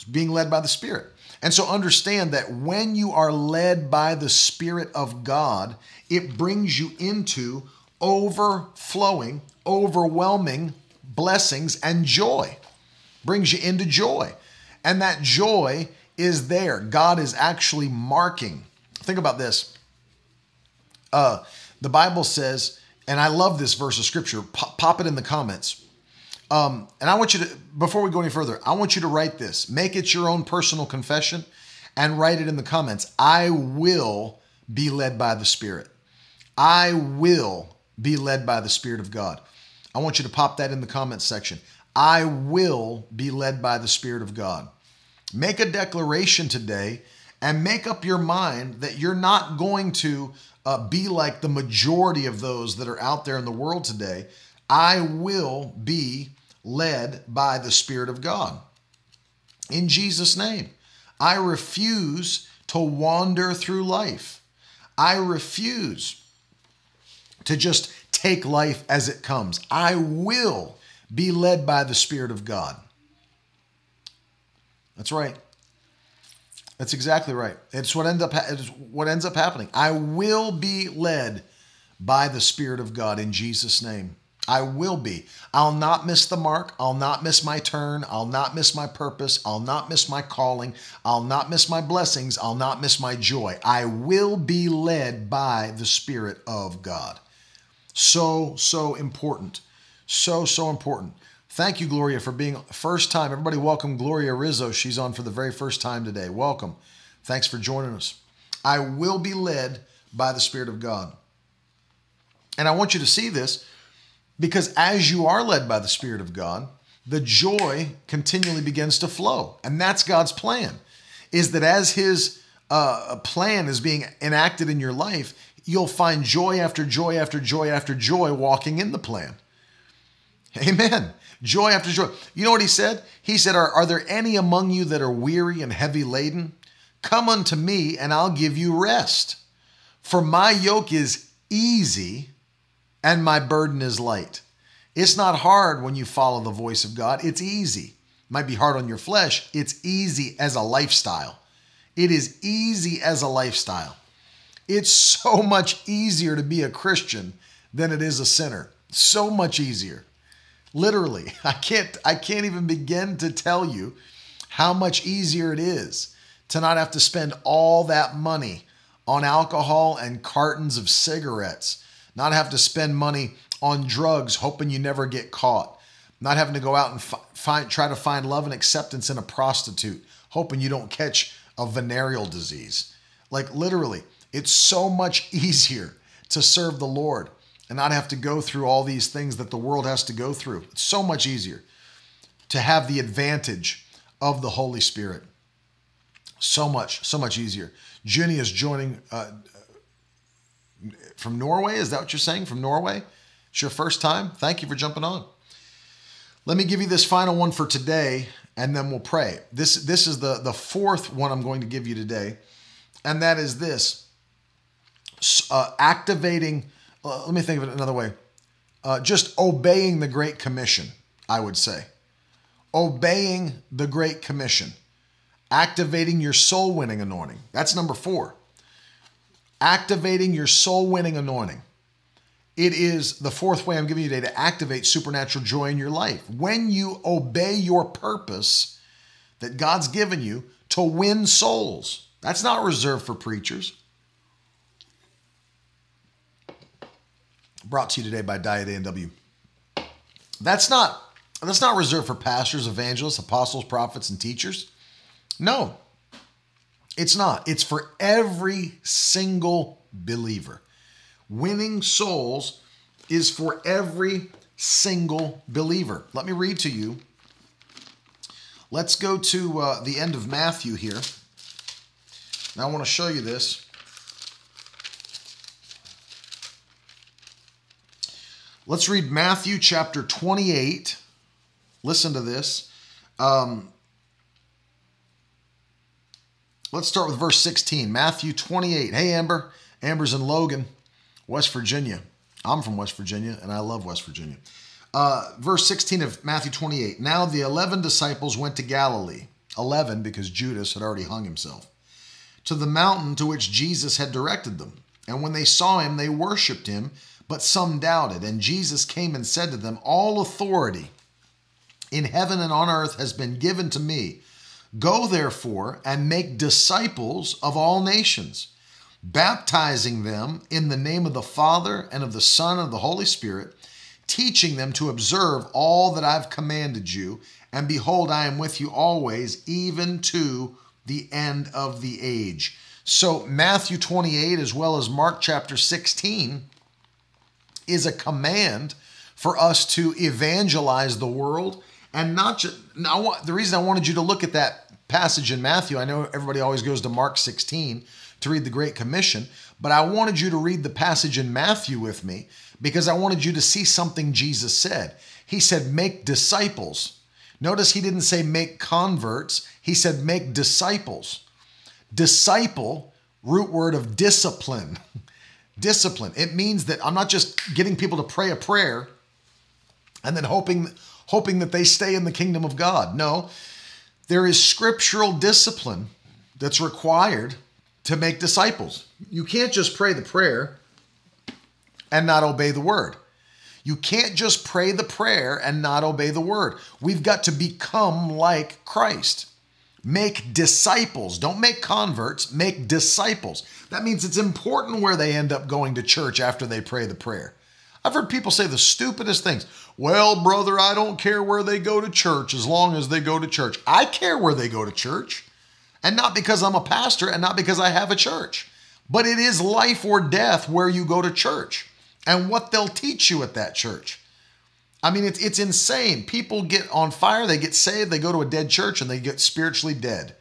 It's being led by the Spirit. And so understand that when you are led by the Spirit of God, it brings you into overflowing, overwhelming blessings and joy. Brings you into joy. And that joy is there. God is actually marking. Think about this. Uh, the Bible says, and I love this verse of scripture, pop, pop it in the comments. Um, and I want you to, before we go any further, I want you to write this. Make it your own personal confession and write it in the comments. I will be led by the Spirit. I will be led by the Spirit of God. I want you to pop that in the comments section. I will be led by the Spirit of God. Make a declaration today and make up your mind that you're not going to uh, be like the majority of those that are out there in the world today. I will be led by the Spirit of God. In Jesus' name, I refuse to wander through life. I refuse to just take life as it comes. I will be led by the Spirit of God. That's right. That's exactly right. It's what ends up it's what ends up happening. I will be led by the Spirit of God in Jesus' name. I will be. I'll not miss the mark. I'll not miss my turn. I'll not miss my purpose. I'll not miss my calling. I'll not miss my blessings. I'll not miss my joy. I will be led by the Spirit of God. So, so important. So, so important. Thank you, Gloria, for being first time. Everybody, welcome Gloria Rizzo. She's on for the very first time today. Welcome. Thanks for joining us. I will be led by the Spirit of God. And I want you to see this because as you are led by the Spirit of God, the joy continually begins to flow. And that's God's plan, is that as His uh, plan is being enacted in your life, you'll find joy after joy after joy after joy walking in the plan. Amen. Joy after joy. You know what he said? He said, Are, are there any among you that are weary and heavy laden? Come unto me, and I'll give you rest. For my yoke is easy and my burden is light. It's not hard when you follow the voice of God. It's easy. It might be hard on your flesh. It's easy as a lifestyle. It is easy as a lifestyle. It's so much easier to be a Christian than it is a sinner. So much easier. Literally, <laughs> I can't I can't even begin to tell you how much easier it is to not have to spend all that money on alcohol and cartons of cigarettes, not have to spend money on drugs hoping you never get caught, not having to go out and find try to find love and acceptance in a prostitute, hoping you don't catch a venereal disease. Like literally, it's so much <laughs> easier to serve the Lord and not have to go through all these things that the world has to go through. It's so much easier to have the advantage of the Holy Spirit. So much, so much easier. Junie is joining uh, from Norway. Is that what you're saying? From Norway? It's your first time? Thank you for jumping on. Let me give you this final one for today, and then we'll pray. This, this is the, the fourth one I'm going to give you today, and that is this uh, activating, uh, let me think of it another way, uh, just obeying the Great Commission, I would say. Obeying the Great Commission, activating your soul winning anointing. That's number four. Activating your soul winning anointing. It is the fourth way I'm giving you today to activate supernatural joy in your life. When you obey your purpose that God's given you to win souls, that's not reserved for preachers. Brought to you today by Diet A&W. That's not that's not reserved for pastors, evangelists, apostles, prophets, and teachers. No, it's not. It's for every single believer. Winning souls is for every single believer. Let me read to you. Let's go to uh, the end of Matthew here. Now, I want to show you this. Let's read Matthew chapter 28. Listen to this. Um, let's start with verse 16. Matthew 28. Hey, Amber. Amber's in Logan. West Virginia. I'm from West Virginia and I love West Virginia. Uh, verse 16 of Matthew 28. Now the 11 disciples went to Galilee, 11 because Judas had already hung himself, to the mountain to which Jesus had directed them. And when they saw him, they worshiped him, but some doubted. And Jesus came and said to them, All authority in heaven and on earth has been given to me. Go therefore and make disciples of all nations baptizing them in the name of the Father and of the Son and of the Holy Spirit, teaching them to observe all that I've commanded you. And behold, I am with you always, even to the end of the age. So, Matthew 28, as well as Mark chapter 16, is a command for us to evangelize the world and not just now the reason I wanted you to look at that passage in Matthew I know everybody always goes to Mark 16 to read the Great Commission, but I wanted you to read the passage in Matthew with me because I wanted you to see something Jesus said. He said, Make disciples. Notice he didn't say make converts, he said make disciples. Disciple, root word of discipline. <laughs> discipline. It means that I'm not just getting people to pray a prayer and then hoping hoping that they stay in the kingdom of God. No, there is scriptural discipline that's required to make disciples. You can't just pray the prayer and not obey the word. You can't just pray the prayer and not obey the word. We've got to become like Christ. Make disciples. Don't make converts, make disciples. That means it's important where they end up going to church after they pray the prayer. I've heard people say the stupidest things. Well, brother, I don't care where they go to church as long as they go to church. I care where they go to church. And not because I'm a pastor and not because I have a church, but it is life or death where you go to church and what they'll teach you at that church. I mean, it's, it's insane. People get on fire, they get saved, they go to a dead church and they get spiritually dead.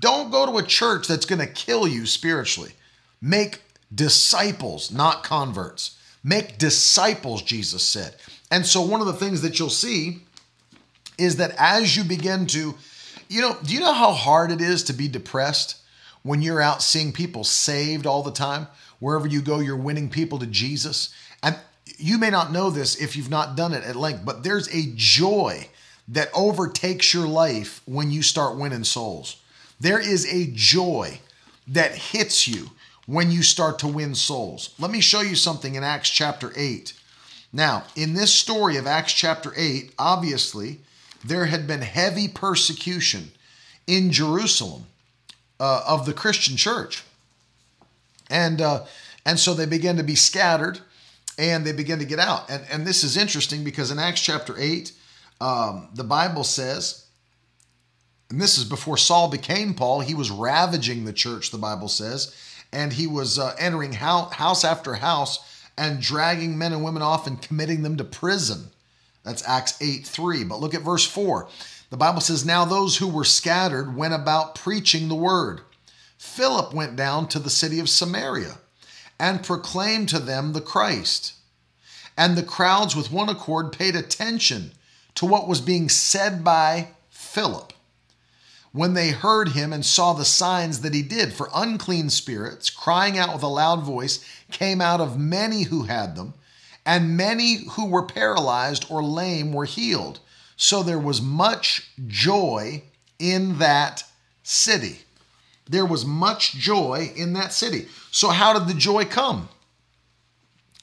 Don't go to a church that's going to kill you spiritually. Make disciples, not converts. Make disciples, Jesus said. And so, one of the things that you'll see is that as you begin to you know, do you know how hard it is to be depressed when you're out seeing people saved all the time? Wherever you go, you're winning people to Jesus. And you may not know this if you've not done it at length, but there's a joy that overtakes your life when you start winning souls. There is a joy that hits you when you start to win souls. Let me show you something in Acts chapter 8. Now, in this story of Acts chapter 8, obviously, there had been heavy persecution in Jerusalem uh, of the Christian church. And uh, and so they began to be scattered and they began to get out. And, and this is interesting because in Acts chapter 8, um, the Bible says, and this is before Saul became Paul, he was ravaging the church, the Bible says, and he was uh, entering house after house and dragging men and women off and committing them to prison. That's Acts 8 3. But look at verse 4. The Bible says, Now those who were scattered went about preaching the word. Philip went down to the city of Samaria and proclaimed to them the Christ. And the crowds with one accord paid attention to what was being said by Philip when they heard him and saw the signs that he did. For unclean spirits, crying out with a loud voice, came out of many who had them, and many who were paralyzed or lame were healed. So there was much joy in that city. There was much joy in that city. So, how did the joy come?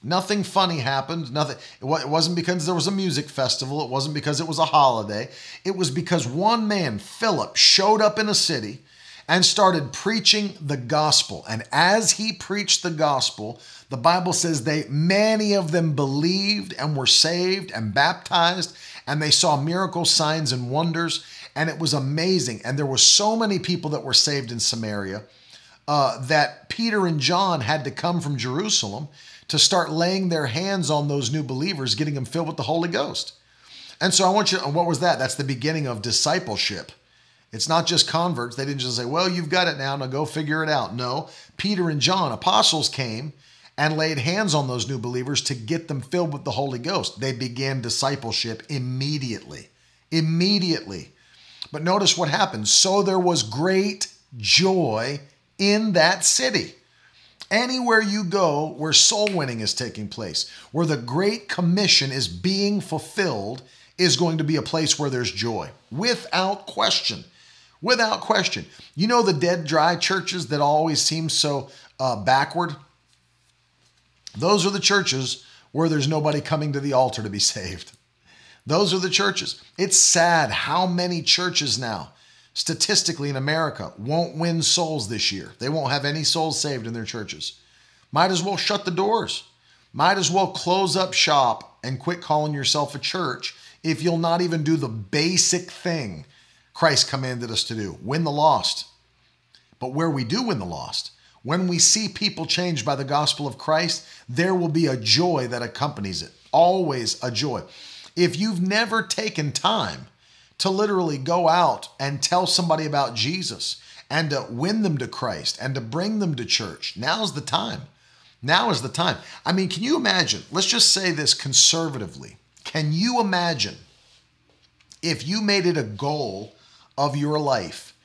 Nothing funny happened. Nothing. It wasn't because there was a music festival. It wasn't because it was a holiday. It was because one man, Philip, showed up in a city and started preaching the gospel. And as he preached the gospel, the Bible says they many of them believed and were saved and baptized, and they saw miracle signs and wonders and it was amazing. And there were so many people that were saved in Samaria uh, that Peter and John had to come from Jerusalem to start laying their hands on those new believers, getting them filled with the Holy Ghost. And so I want you, what was that? That's the beginning of discipleship. It's not just converts. They didn't just say, well, you've got it now, now go figure it out. No, Peter and John, apostles, came and laid hands on those new believers to get them filled with the Holy Ghost. They began discipleship immediately. Immediately. But notice what happened. So there was great joy in that city. Anywhere you go where soul winning is taking place, where the Great Commission is being fulfilled, is going to be a place where there's joy, without question. Without question. You know the dead, dry churches that always seem so uh, backward? Those are the churches where there's nobody coming to the altar to be <laughs> saved. Those are the churches. It's sad how many churches now, statistically in America, won't win souls this year. They won't have any souls saved in their churches. Might as well shut the doors. Might as well close up shop and quit calling yourself a church if you'll not even do the basic thing Christ commanded us to do win the lost. But where we do win the lost, when we see people changed by the gospel of Christ, there will be a joy that accompanies it. Always a joy. If you've never taken time to literally go out and tell somebody about Jesus and to win them to Christ and to bring them to church, now's the time. Now is the time. I mean, can you imagine? Let's just say this conservatively. Can you imagine if you made it a goal of your life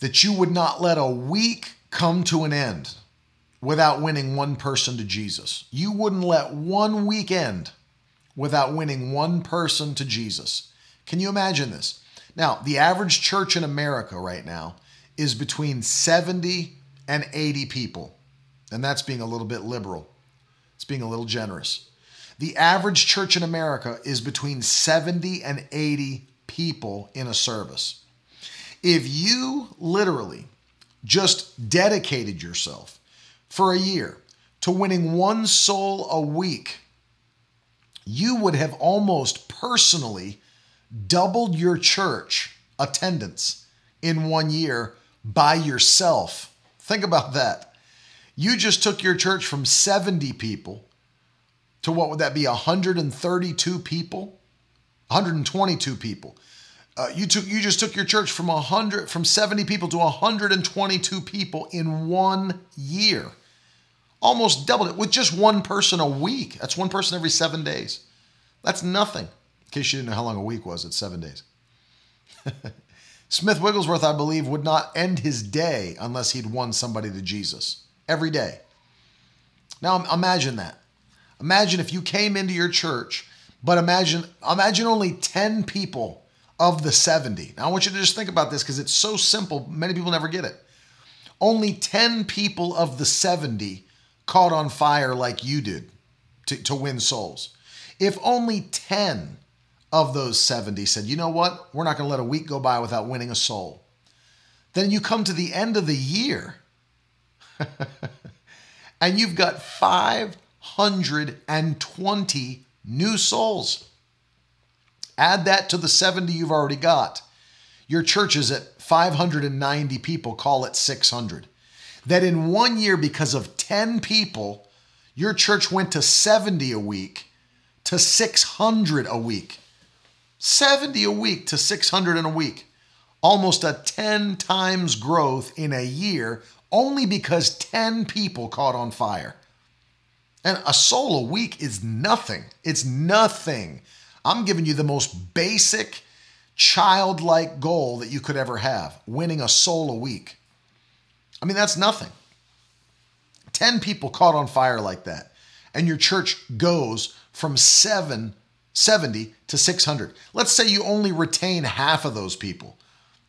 that you would not let a week come to an end without winning one person to Jesus? You wouldn't let one weekend without winning one person to Jesus. Can you imagine this? Now, the average church in America right now is between 70 and 80 people. And that's being a little bit liberal. It's being a little generous. The average church in America is between 70 and 80 people in a service. If you literally just dedicated yourself for a year to winning one soul a week you would have almost personally doubled your church attendance in one year by yourself. Think about that. You just took your church from 70 people to what would that be 132 people 122 people uh, you took you just took your church from 100 from 70 people to 122 people in one year almost doubled it with just one person a week. That's one person every seven days. That's nothing. In case you didn't know how long a week was, it's seven days. <laughs> Smith Wigglesworth, I believe, would not end his day unless he'd won somebody to Jesus every day. Now imagine that. Imagine if you came into your church, but imagine imagine only 10 people of the 70. Now I want you to just think about this because it's so simple, many people never get it. Only 10 people of the 70 caught on fire like you did to, to win souls. If only 10 of those 70 said, you know what, we're not going to let a week go by without winning a soul, Then you come to the end of the year <laughs> and you've got 520 new souls. Add that to the 70 you've already got. Your church is at 590 people, call it 600. That in one year, because of 10 people, your church went to 70 a week to 600 a week. 70 a week to 600 in a week. Almost a 10 times growth in a year only because 10 people caught on fire. And a soul a week is nothing. It's nothing. I'm giving you the most basic, childlike goal that you could ever have winning a soul a week. I mean, that's nothing. 10 people caught on fire like that, and your church goes from seven, 70 to 600. Let's say you only retain half of those people,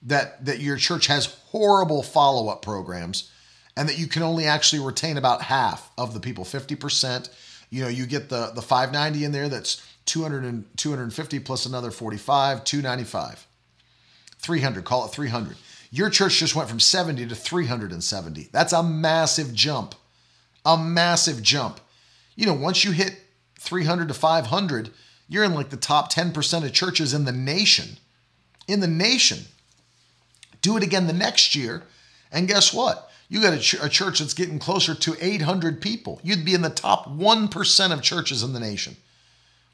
that, that your church has horrible follow up programs, and that you can only actually retain about half of the people, 50%. You know, you get the, the 590 in there that's 200 and 250 plus another 45, 295. 300, call it 300. Your church just went from 70 to 370. That's a massive jump. A massive jump. You know, once you hit 300 to 500, you're in like the top 10% of churches in the nation. In the nation. Do it again the next year, and guess what? You got a, ch- a church that's getting closer to 800 people. You'd be in the top 1% of churches in the nation.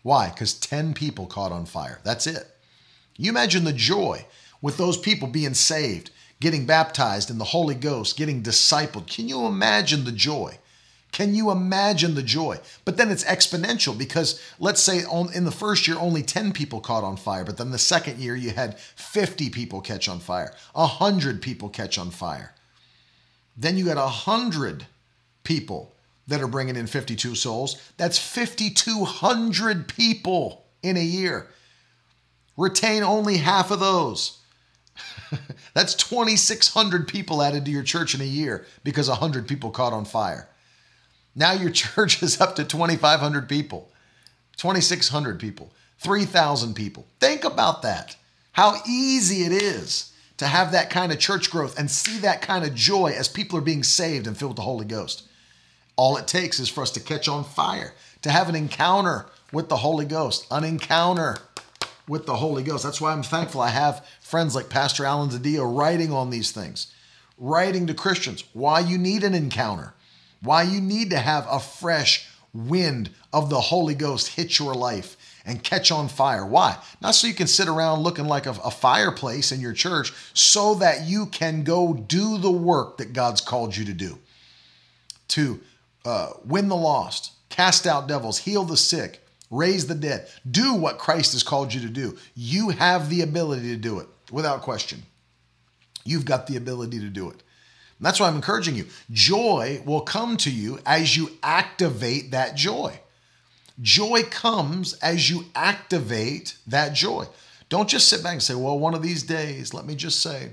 Why? Because 10 people caught on fire. That's it. You imagine the joy with those people being saved, getting baptized in the Holy Ghost, getting discipled. Can you imagine the joy? Can you imagine the joy? But then it's exponential because let's say in the first year only 10 people caught on fire, but then the second year you had 50 people catch on fire, 100 people catch on fire. Then you got 100 people that are bringing in 52 souls. That's 5,200 people in a year. Retain only half of those. <laughs> That's 2,600 people added to your church in a year because 100 people caught on fire. Now your <laughs> church is up to 2,500 people, 2,600 people, 3,000 people. Think about that. How easy it is to have that kind of church growth and see that kind of joy as people are being saved and filled with the Holy Ghost. All it takes is for us to catch on fire, to have an encounter with the Holy Ghost, an encounter with the Holy Ghost. That's why I'm thankful I have friends like Pastor Alan DiDio writing on these things, writing to Christians why you need an encounter why you need to have a fresh wind of the Holy Ghost hit your life and catch on fire. Why? Not so you can sit around looking like a, a, fireplace in your church, so that you can go do the work that God's called you to do to uh, win the lost, cast out devils, heal the sick, raise the dead. Do what Christ has called you to do. You have the ability to do it without question. You've got the ability to do it. That's why I'm encouraging you. Joy will come to you as you activate that joy. Joy comes as you activate that joy. Don't just sit back and say, well, one of these days, let me just say,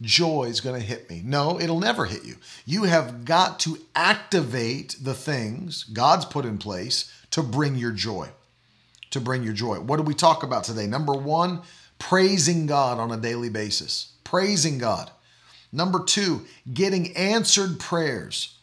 joy is going to hit me. No, it'll never hit you. You have got to activate the things God's put in place to bring your joy. To bring your joy. What do we talk about today? Number one, praising God on a daily basis. Praising God. Number two, getting answered prayers.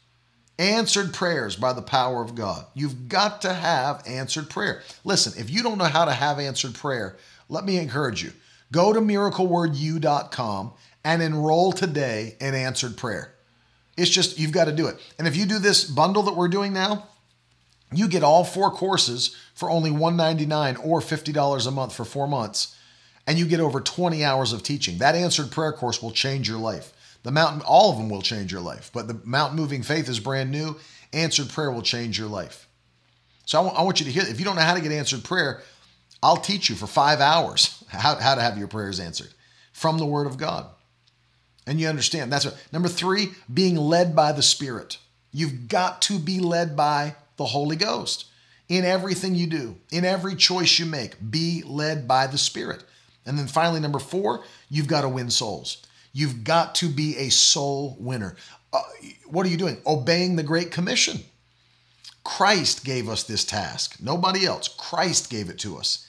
Answered prayers by the power of God. You've got to have answered prayer. Listen, if you don't know how to have answered prayer, let me encourage you. Go to miraclewordu.com and enroll today in answered prayer. It's just, you've got to do it. And if you do this bundle that we're doing now, you get all four courses for only 199 or $50 a month for four months. And you get over 20 hours of teaching. That answered prayer course will change your life. The mountain, all of them will change your life, but the mountain moving faith is brand new. Answered prayer will change your life. So I, w- I want you to hear, if you don't know how to get answered prayer, I'll teach you for five hours <laughs> how, how to have your prayers answered from the Word of God. And you understand that's what. Number three, being led by the Spirit. You've got to be led by the Holy Ghost in everything you do, in every choice you make. Be led by the Spirit. And then finally, number four, you've got to win souls. You've got to be a soul winner. Uh, what are you doing? Obeying the Great Commission. Christ gave us this task, nobody else. Christ gave it to us.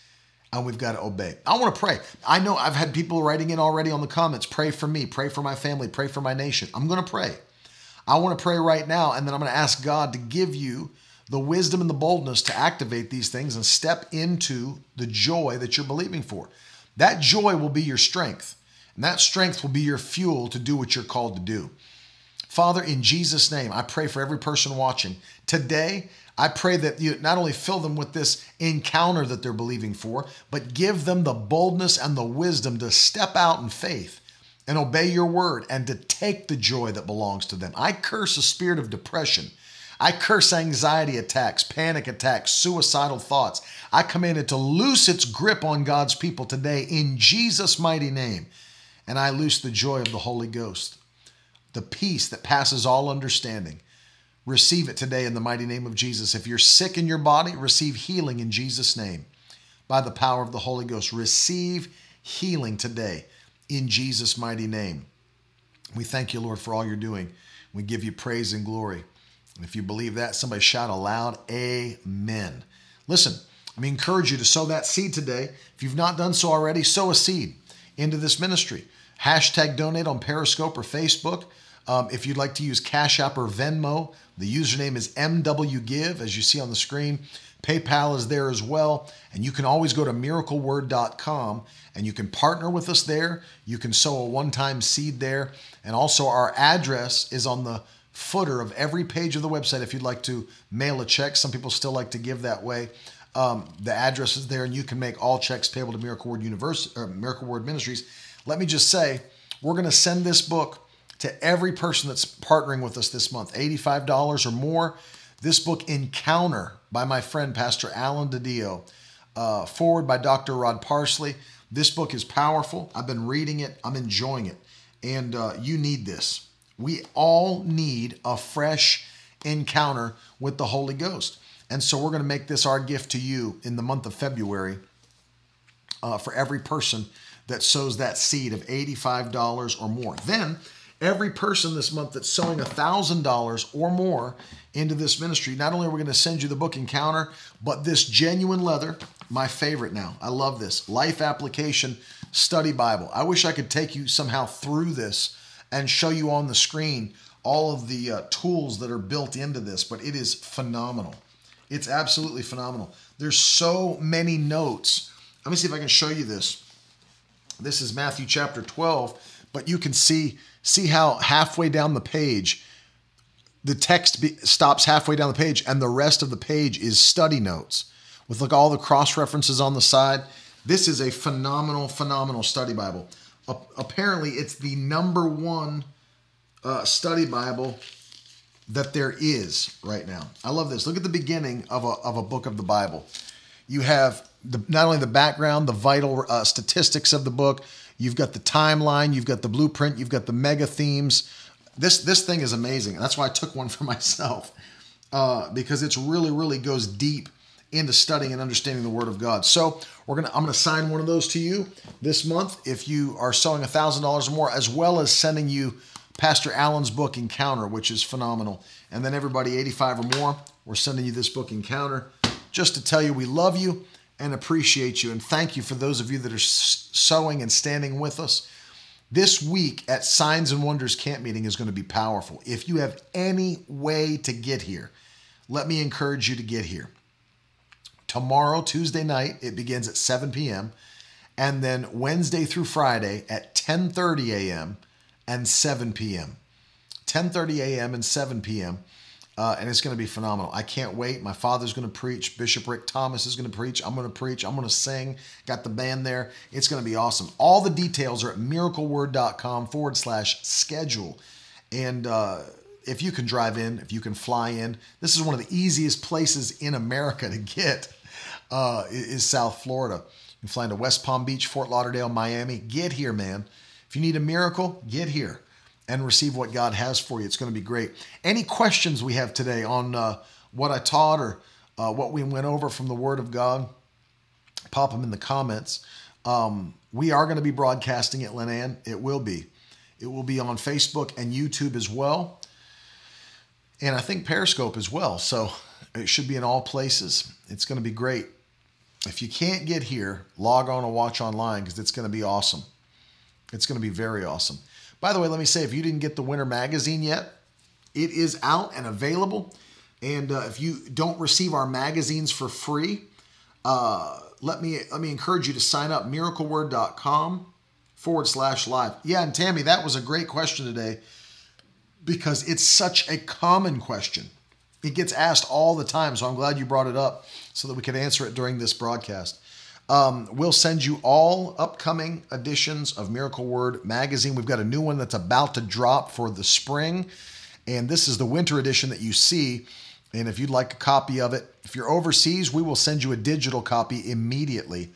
and we've got to obey. I want to pray. I know I've had people writing in already on the comments pray for me, pray for my family, pray for my nation. I'm going to pray. I want to pray right now, and then I'm going to ask God to give you the wisdom and the boldness to activate these things and step into the joy that you're believing for. That joy will be your strength, and that strength will be your fuel to do what you're called to do. Father, in Jesus' name, I pray for every person watching. Today, I pray that you not only fill them with this encounter that they're believing for, but give them the boldness and the wisdom to step out in faith and obey your word and to take the joy that belongs to them. I curse a spirit of depression. I curse anxiety attacks, panic attacks, suicidal thoughts. I command it to loose its grip on God's people today in Jesus' mighty name. And I loose the joy of the Holy Ghost, the peace that passes all understanding. Receive it today in the mighty name of Jesus. If you're sick in your body, receive healing in Jesus' name by the power of the Holy Ghost. Receive healing today in Jesus' mighty name. We thank you, Lord, for all you're doing. We give you praise and glory. And if you believe that, somebody shout aloud, Amen. Listen, me encourage you to sow that seed today. If you've not done so already, sow a seed into this ministry. Hashtag donate on Periscope or Facebook. Um, if you'd like to use Cash App or Venmo, the username is MWGive, as you see on the screen. PayPal is there as well. And you can always go to miracleword.com and you can partner with us there. You can sow a one time seed there. And also, our address is on the footer of every page of the website if you'd like to mail a check. Some people still like to give that way. Um, the address is there, and you can make all checks payable to Miracle Word University or Miracle Word Ministries. Let me just say, we're going to send this book to every person that's partnering with us this month, $85 or more. This book, Encounter, by my friend Pastor Alan DiDio, uh, foreword by Dr. Rod Parsley. This book is powerful. I've been reading it, I'm enjoying it, and uh, you need this. We all need a fresh encounter with the Holy Ghost. And so we're going to make this our gift to you in the month of February uh, for every person that sows that seed of $85 or more. Then, every person this month that's sowing $1,000 or more into this ministry, not only are we going to send you the book Encounter, but this genuine leather, my favorite now. I love this Life Application Study Bible. I wish I could take you somehow through this and show you on the screen all of the uh, tools that are built into this, but it is phenomenal. It's absolutely phenomenal. There's so many notes. Let me see if I can show you this. This is Matthew chapter 12, but you can see see how halfway down the page the text be, stops halfway down the page and the rest of the page is study notes with like all the cross references on the side. This is a phenomenal phenomenal study Bible. Apparently it's the number one uh, study Bible that there is right now. I love this. Look at the beginning of a, of a book of the Bible. You have the, not only the background, the vital uh, statistics of the book, you've got the timeline, you've got the blueprint, you've got the mega themes. This this thing is amazing. That's why I took one <laughs> for myself uh, because it's really really goes deep into studying and understanding the Word of God. So we're gonna I'm gonna sign one of those to you this month if you are selling a thousand dollars or more, as well as sending you Pastor Alan's book Encounter, which is phenomenal. And then everybody 85 or more, we're sending you this book Encounter just to tell you we love you and appreciate you. And thank you for those of you that are sowing and standing with us. This week at Signs and Wonders Camp Meeting is going to be powerful. If you have any way to get here, let me encourage you to get here. Tomorrow, Tuesday night, it begins at 7 p.m. And then Wednesday through Friday at 10:30 a.m. and 7 p.m. 10:30 a.m. and 7 p.m. Uh, and it's going to be phenomenal. I can't wait. My father's going to preach. Bishop Rick Thomas is going to preach. I'm going to preach. I'm going to sing. Got the band there. It's going to be awesome. All the details are at miracleword.com forward slash schedule. And uh, if you can drive in, if you can fly in, this is one of the easiest places in America to get. Uh, is South Florida. You can fly into West Palm Beach, Fort Lauderdale, Miami. Get here, man. If you need a miracle, get here and receive what God has for you. It's going to be great. Any questions we have today on uh, what I taught or uh, what we went over from the Word of God, pop them in the comments. Um, we are going to be broadcasting it, Lenan. It will be. It will be on Facebook and YouTube as well. And I think Periscope as well. So it should be in all places. It's going to be great. if you can't get here, log on and watch online because it's going to be awesome. It's going to be very awesome. By the way, let me say if you didn't get the Winter Magazine yet, it is out and available. And uh, if you don't receive our magazines for free, uh, let me let me encourage you to sign up miracleword.com forward slash live. Yeah, and Tammy, that was a great question today because it's such a common question. It gets asked all the time, so I'm glad you brought it up so that we could answer it during this broadcast. Um, we'll send you all upcoming editions of Miracle Word magazine. We've got a new one that's about to drop for the spring, and this is the winter edition that you see. And if you'd like a copy of it, if you're overseas, we will send you a digital copy immediately.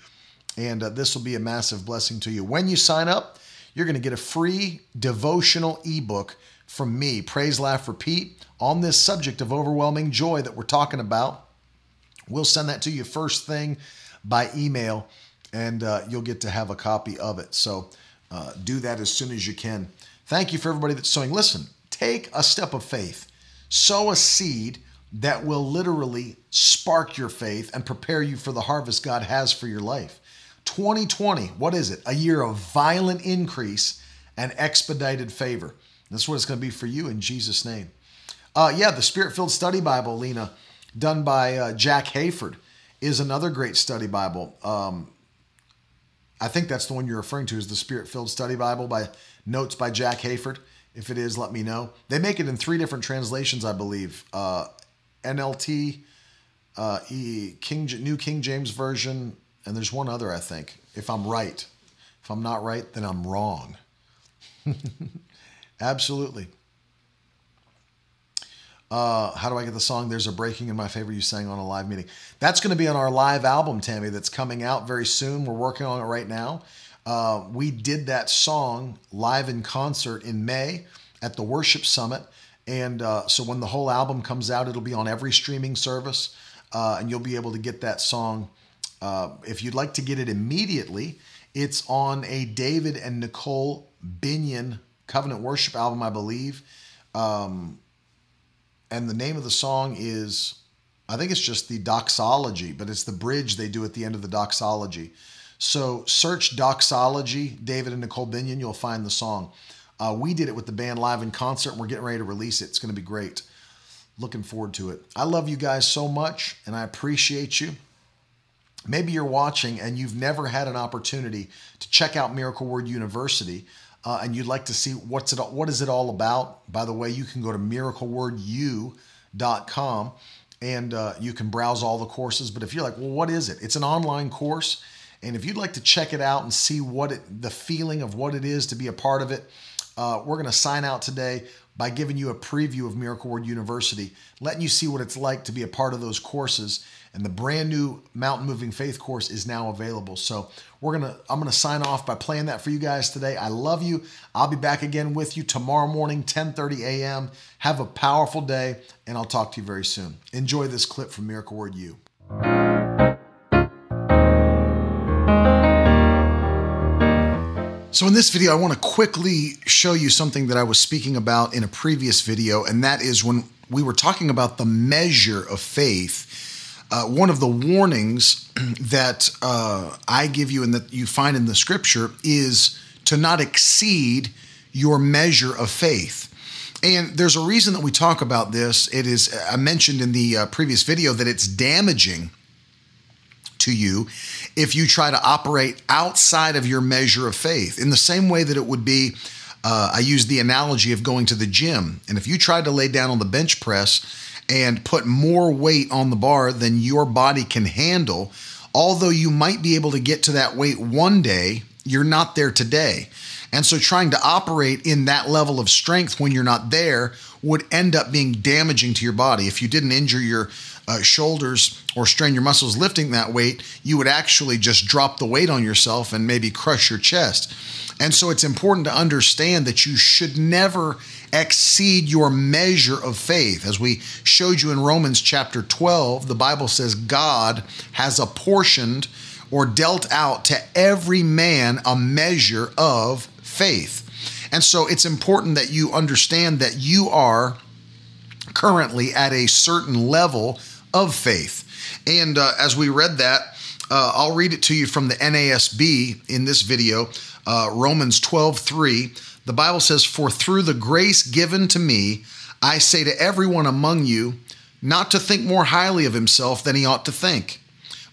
And uh, this will be a massive blessing to you. When you sign up, you're going to get a free devotional ebook from me, Praise, Laugh, Repeat, on this subject of overwhelming joy that we're talking about. We'll send that to you first thing by email, and uh, you'll get to have a copy of it. So uh, do that as soon as you can. Thank you for everybody that's sowing. Listen, take a step of faith, sow a seed that will literally spark your faith and prepare you for the harvest God has for your life. 2020, what is it? A year of violent increase and expedited favor. That's what it's going to be for you in Jesus' name. Uh, yeah, the Spirit filled study Bible, Lena, done by uh, Jack Hayford, is another great study Bible. Um, I think that's the one you're referring to, is the Spirit filled study Bible by notes by Jack Hayford. If it is, let me know. They make it in three different translations, I believe. Uh, NLT, uh, e, King New King James Version, and there's one other I think. If I'm right, if I'm not right, then I'm wrong. <laughs> Absolutely. Uh, how do I get the song? There's a breaking in my favor you sang on a live meeting. That's going to be on our live album, Tammy, that's coming out very soon. We're working on it right now. Uh, we did that song live in concert in May at the Worship Summit. And uh, so when the whole album comes out, it'll be on every streaming service, uh, and you'll be able to get that song. Uh, if you'd like to get it immediately, it's on a David and Nicole Binion Covenant Worship album, I believe. Um, and the name of the song is, I think it's just the doxology, but it's the bridge they do at the end of the doxology. So search doxology, David and Nicole Binion, you'll find the song. Uh, we did it with the band live in concert, and we're getting ready to release it. It's going to be great. Looking forward to it. I love you guys so much, and I appreciate you. Maybe you're watching and you've never had an opportunity to check out Miracle Word University, uh, and you'd like to see what's it what is it all about. By the way, you can go to miraclewordu.com and uh, you can browse all the courses. But if you're like, well, what is it? It's an online course, and if you'd like to check it out and see what it, the feeling of what it is to be a part of it, uh, we're going to sign out today by giving you a preview of Miracle Word University, letting you see what it's like to be a part of those courses. And the brand new Mountain Moving Faith course is now available. So we're gonna I'm gonna sign off by playing that for you guys today. I love you. I'll be back again with you tomorrow morning, 10:30 a.m. Have a powerful day, and I'll talk to you very soon. Enjoy this clip from Miracle Word U. So in this video, I want to quickly show you something that I was speaking about in a previous video, and that is when we were talking about the measure of faith. Uh, one of the warnings <clears throat> that uh, I give you and that you find in the scripture is to not exceed your measure of faith. And there's a reason that we talk about this. It is, I mentioned in the uh, previous video that it's damaging to you if you try to operate outside of your measure of faith. In the same way that it would be, uh, I use the analogy of going to the gym. And if you tried to lay down on the bench press and put more weight on the bar than your body can handle, although you might be able to get to that weight one day, you're not there today. And so trying to operate in that level of strength when you're not there would end up being damaging to your body. If you didn't injure your uh, shoulders or strain your muscles lifting that weight, you would actually just drop the weight on yourself and maybe crush your chest. And so it's important to understand that you should never exceed your measure of faith. As we showed you in Romans chapter 12, the Bible says God has apportioned or dealt out to every man a measure of faith. And so it's important that you understand that you are currently at a certain level of faith. And uh, as we read that, Uh, I'll read it to you from the NASB in this video, uh, Romans 12 3. The Bible says, For through the grace given to me, I say to everyone among you, not to think more highly of himself than he ought to think,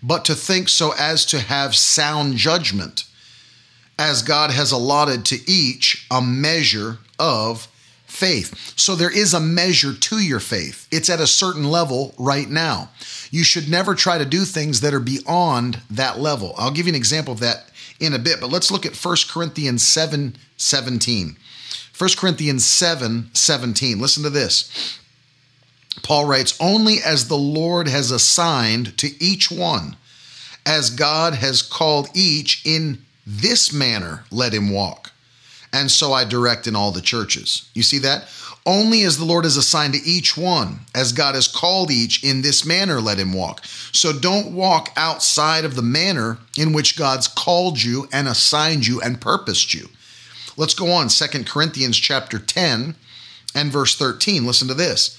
but to think so as to have sound judgment, as God has allotted to each a measure of faith. So there is a measure to your faith. It's at a certain level right now. You should never try to do things that are beyond that level. I'll give you an example of that in a bit, but let's look at 1 Corinthians 7 17. 1 Corinthians 7 17. Listen to this. Paul writes, Only as the Lord has assigned to each one, as God has called each in this manner, let him walk. And so I direct in all the churches. You see that? Only as the Lord has assigned to each one, as God has called each, in this manner let him walk. So don't walk outside of the manner in which God's called you and assigned you and purposed you. Let's go on, Second Corinthians chapter 10 and verse 13. Listen to this.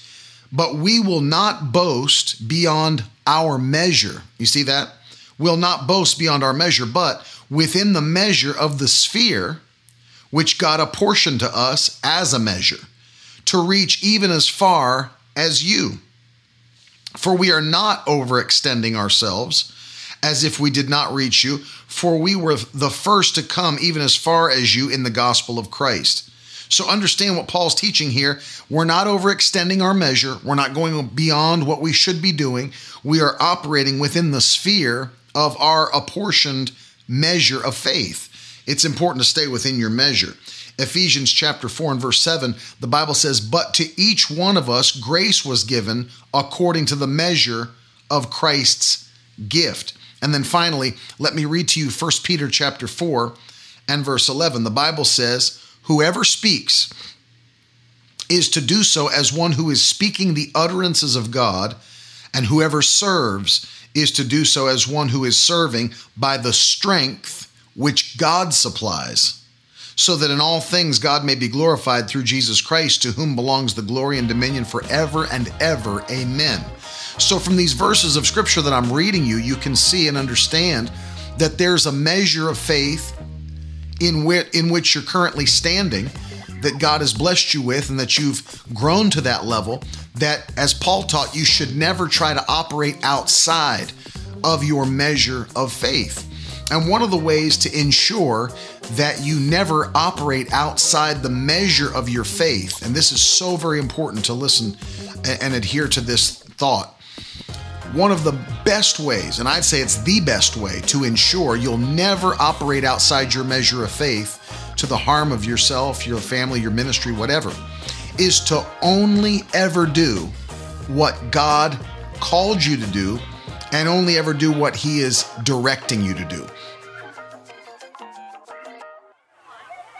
But we will not boast beyond our measure. You see that? We'll not boast beyond our measure, but within the measure of the sphere which God apportioned to us as a measure to reach even as far as you. For we are not overextending ourselves as if we did not reach you, for we were the first to come even as far as you in the gospel of Christ. So understand what Paul's teaching here. We're not overextending our measure, we're not going beyond what we should be doing. We are operating within the sphere of our apportioned measure of faith. It's important to stay within your measure. Ephesians chapter 4 and verse 7, the Bible says, But to each one of us grace was given according to the measure of Christ's gift. And then finally, let me read to you 1 Peter chapter 4 and verse 11. The Bible says, Whoever speaks is to do so as one who is speaking the utterances of God, and whoever serves is to do so as one who is serving by the strength which God supplies so that in all things God may be glorified through Jesus Christ, to whom belongs the glory and dominion forever and ever. Amen. So, from these verses of scripture that I'm reading you, you can see and understand that there's a measure of faith in which, in which you're currently standing that God has blessed you with and that you've grown to that level that as Paul taught you should never try to operate outside of your measure of faith. And one of the ways to ensure that you never operate outside the measure of your faith, and this is so very important to listen and adhere to this thought. One of the best ways, and I'd say it's the best way to ensure you'll never operate outside your measure of faith to the harm of yourself, your family, your ministry, whatever, is to only ever do what God called you to do and only ever do what He is directing you to do.